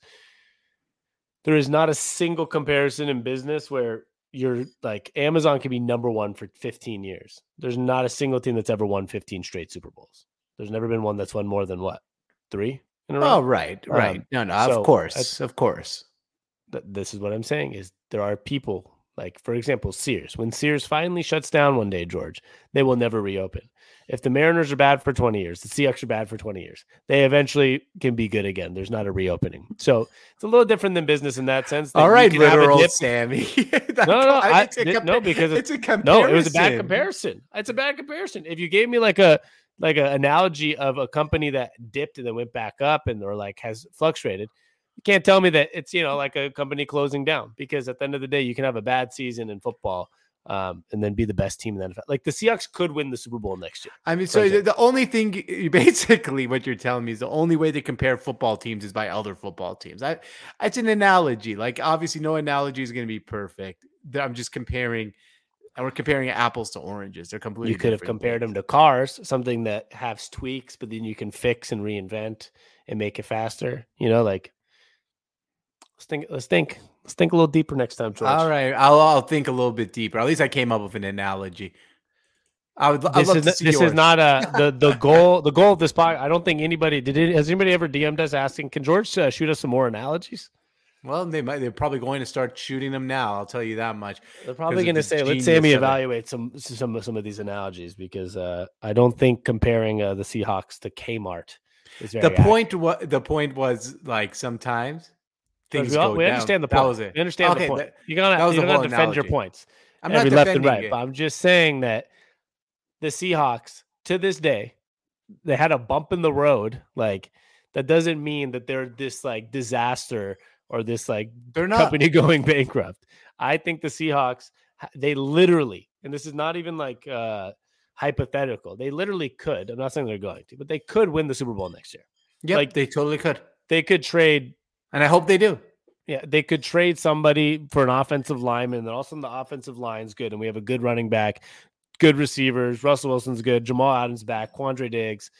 there is not a single comparison in business where you're like Amazon can be number one for 15 years. There's not a single team that's ever won 15 straight Super Bowls. There's never been one that's won more than what three in a row. Oh, right, right. Um, no, no, so of course, of course. Th- this is what I'm saying is there are people like for example Sears. When Sears finally shuts down one day, George, they will never reopen. If the Mariners are bad for 20 years, the Seahawks are bad for 20 years, they eventually can be good again. There's not a reopening. So it's a little different than business in that sense. that All right, literal Sammy. No, no, I- it's a no, because it's a comparison. No, it was a bad comparison. It's a bad comparison. If you gave me like a like an analogy of a company that dipped and then went back up and or like has fluctuated, you can't tell me that it's you know like a company closing down because at the end of the day you can have a bad season in football um, and then be the best team in the NFL. Like the Seahawks could win the Super Bowl next year. I mean, so the, the only thing you- basically what you're telling me is the only way to compare football teams is by other football teams. I, it's an analogy. Like obviously, no analogy is going to be perfect. I'm just comparing, and we're comparing apples to oranges. They're completely. You could have compared them to cars, something that has tweaks, but then you can fix and reinvent and make it faster. You know, like let's think, let's think, let's think a little deeper next time, George. All right, I'll, I'll think a little bit deeper. At least I came up with an analogy. I would. I'd This love is to n- see this is not a the the goal the goal of this podcast. I don't think anybody did it. Has anybody ever DM'd us asking, can George uh, shoot us some more analogies? Well, they might. They're probably going to start shooting them now. I'll tell you that much. They're probably going to say, "Let's Sammy evaluate some some some of these analogies," because uh, I don't think comparing uh, the Seahawks to Kmart is very The accurate. point. What the point was like sometimes things we, all- we understand the That point. was it. We understand Okay, the point. that- you're gonna that was you're gonna defend your points I'm every not left and right, it. but I'm just saying that the Seahawks to this day they had a bump in the road. Like that doesn't mean that they're this like disaster or this like They're not. company going bankrupt. I think the Seahawks they literally, and this is not even like uh hypothetical. They literally could. I'm not saying they're going to, but they could win the Super Bowl next year. Yeah, like- they totally could, They could trade and I hope they do. yeah, they could trade somebody for an offensive lineman, and also the offensive line's good, and we have a good running back, good receivers. Russell Wilson's good. Jamal Adams back. Quandre Diggs.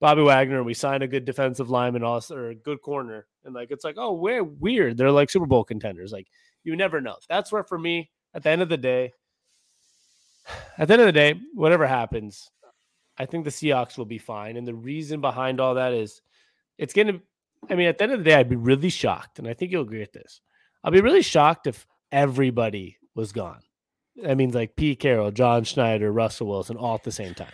Bobby Wagner we sign a good defensive lineman also or a good corner. And like it's like, oh, we're weird. They're like Super Bowl contenders. Like you never know. That's where for me, at the end of the day, at the end of the day, whatever happens, I think the Seahawks will be fine. And the reason behind all that is it's gonna I mean, at the end of the day, I'd be really shocked, and I think you'll agree with this. I'll be really shocked if everybody was gone. That means like Pete Carroll, John Schneider, Russell Wilson, all at the same time.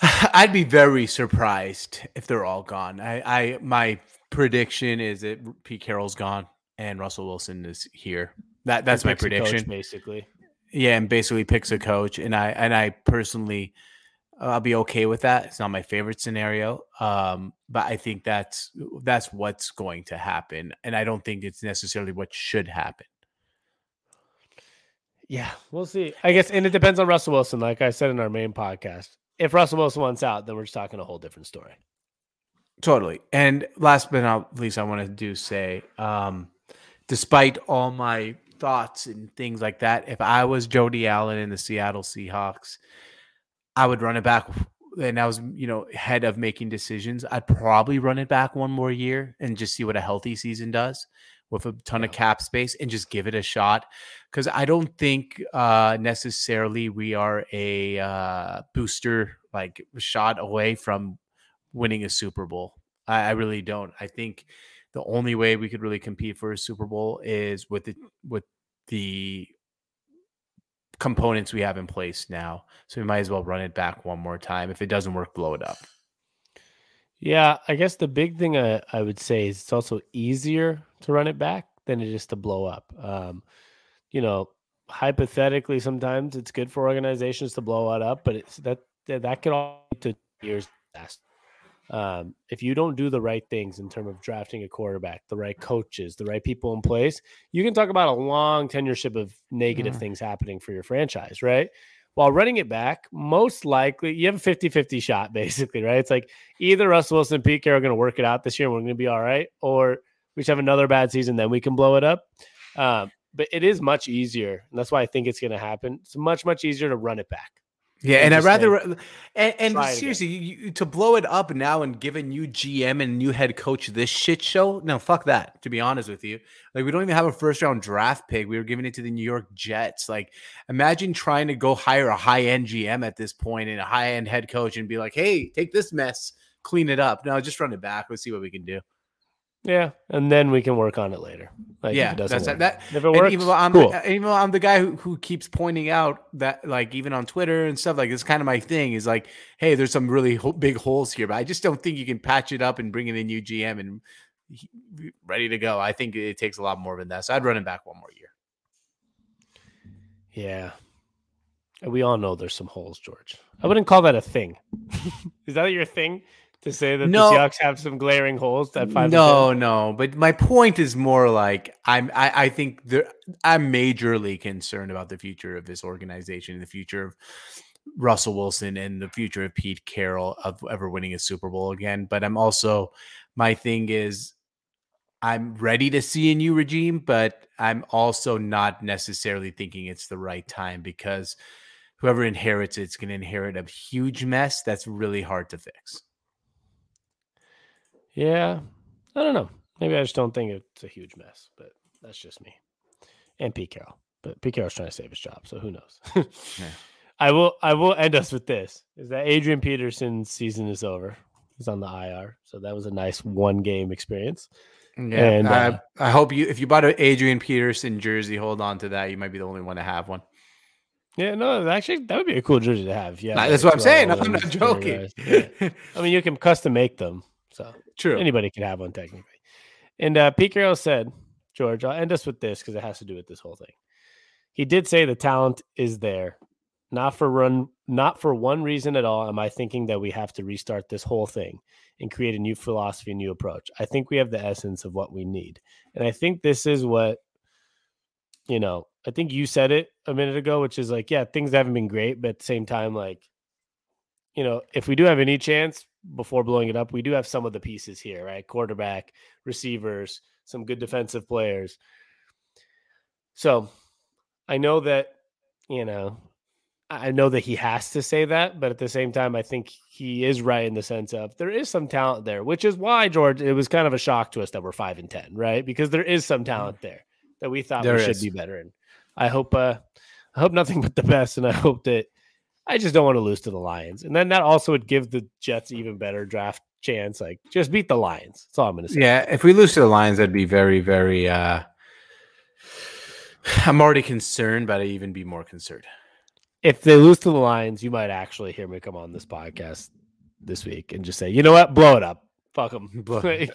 I'd be very surprised if they're all gone. I, I my prediction is that Pete Carroll's gone and Russell Wilson is here. That that's my prediction, basically. Yeah, and basically picks a coach, and I and I personally, I'll be okay with that. It's not my favorite scenario, um, but I think that's that's what's going to happen, and I don't think it's necessarily what should happen. Yeah, we'll see. I guess, and it depends on Russell Wilson. Like I said in our main podcast, if Russell Wilson wants out, then we're just talking a whole different story. Totally. And last but not least, I want to do say, um, despite all my thoughts and things like that, if I was Jody Allen in the Seattle Seahawks, I would run it back. And I was, you know, head of making decisions. I'd probably run it back one more year and just see what a healthy season does with a ton yeah. of cap space and just give it a shot. Because I don't think uh, necessarily we are a uh, booster like shot away from winning a Super Bowl. I, I, really don't. I think the only way we could really compete for a Super Bowl is with the with the components we have in place now. So we might as well run it back one more time. If it doesn't work, blow it up. Yeah, I guess the big thing I, I would say is it's also easier to run it back than it is to blow up. Um, you know, hypothetically, sometimes it's good for organizations to blow it up, but it's that that could all to years past. Um, if you don't do the right things in terms of drafting a quarterback, the right coaches, the right people in place, you can talk about a long tenureship of negative mm. things happening for your franchise, right? While running it back, most likely you have a 50 50 shot, basically, right? It's like either Russell Wilson and Pete Carroll are going to work it out this year and we're going to be all right, or we should have another bad season, then we can blow it up. Um, but it is much easier. And that's why I think it's going to happen. It's much, much easier to run it back. Yeah, and I'd rather and, and seriously, you, to blow it up now and give a new GM and new head coach this shit show. No, fuck that. To be honest with you, like we don't even have a first round draft pick. We were giving it to the New York Jets. Like, imagine trying to go hire a high end GM at this point and a high end head coach and be like, "Hey, take this mess, clean it up." No, just run it back. Let's see what we can do. Yeah, and then we can work on it later. Like yeah, that's work. that. If it works, even though I'm, cool. even though I'm the guy who, who keeps pointing out that, like, even on Twitter and stuff, like, it's kind of my thing. Is like, hey, there's some really ho- big holes here, but I just don't think you can patch it up and bring in a new GM and he, ready to go. I think it takes a lot more than that. So I'd run it back one more year. Yeah, we all know there's some holes, George. I wouldn't call that a thing. Is that your thing? To say that no, the Seahawks have some glaring holes at five. No, no, but my point is more like I'm. I, I think there, I'm majorly concerned about the future of this organization, the future of Russell Wilson, and the future of Pete Carroll of ever winning a Super Bowl again. But I'm also my thing is I'm ready to see a new regime, but I'm also not necessarily thinking it's the right time because whoever inherits it's going to inherit a huge mess that's really hard to fix. Yeah, I don't know. Maybe I just don't think it's a huge mess, but that's just me. And Pete Carroll, but Pete Carroll's trying to save his job, so who knows? yeah. I will. I will end us with this: is that Adrian Peterson's season is over. He's on the IR, so that was a nice one game experience. Yeah, and uh, I, I hope you, if you bought an Adrian Peterson jersey, hold on to that. You might be the only one to have one. Yeah, no, actually, that would be a cool jersey to have. Yeah, that's what I'm saying. I'm not joking. Yeah. I mean, you can custom make them. So true. Anybody can have one technically. And uh, Pete Carroll said, George, I'll end us with this because it has to do with this whole thing. He did say the talent is there, not for run, not for one reason at all. Am I thinking that we have to restart this whole thing and create a new philosophy, a new approach? I think we have the essence of what we need, and I think this is what, you know, I think you said it a minute ago, which is like, yeah, things haven't been great, but at the same time, like, you know, if we do have any chance, before blowing it up, we do have some of the pieces here, right? Quarterback, receivers, some good defensive players. So I know that, you know, I know that he has to say that, but at the same time, I think he is right in the sense of there is some talent there, which is why George. It was kind of a shock to us that we're five and ten, right? Because there is some talent there that we thought There we should be better in. I hope. uh I hope nothing but the best, and I hope that I just don't want to lose to the Lions, and then that also would give the Jets even better draft chance. Like just beat the Lions. That's all I'm going to say. Yeah, if we lose to the Lions, that'd be very, very. uh I'm already concerned, but I'd even be more concerned. if they lose to the Lions, you might actually hear me come on this podcast this week and just say, you know what, blow it up, fuck them.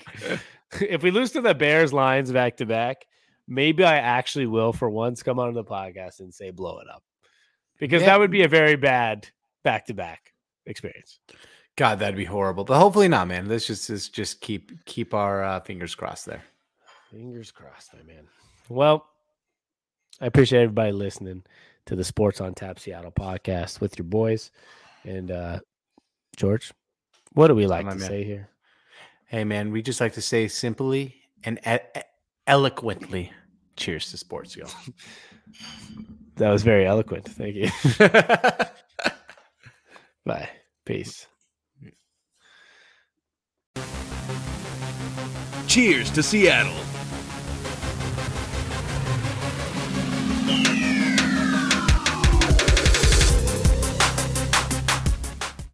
If we lose to the Bears, Lions back to back, maybe I actually will for once come on the podcast and say blow it up, because Yeah. that would be a very bad back to back experience. God, that'd be horrible. But hopefully not, man. Let's just just, just keep keep our uh, fingers crossed there. Fingers crossed, my man. Well, I appreciate everybody listening to the Sports on Tap Seattle podcast with your boys. And uh George, what do we like to man. say here? Hey, man, we just like to say simply and e- eloquently, cheers to sports, yo. That was very eloquent. Thank you. Bye. Peace. Cheers to Seattle.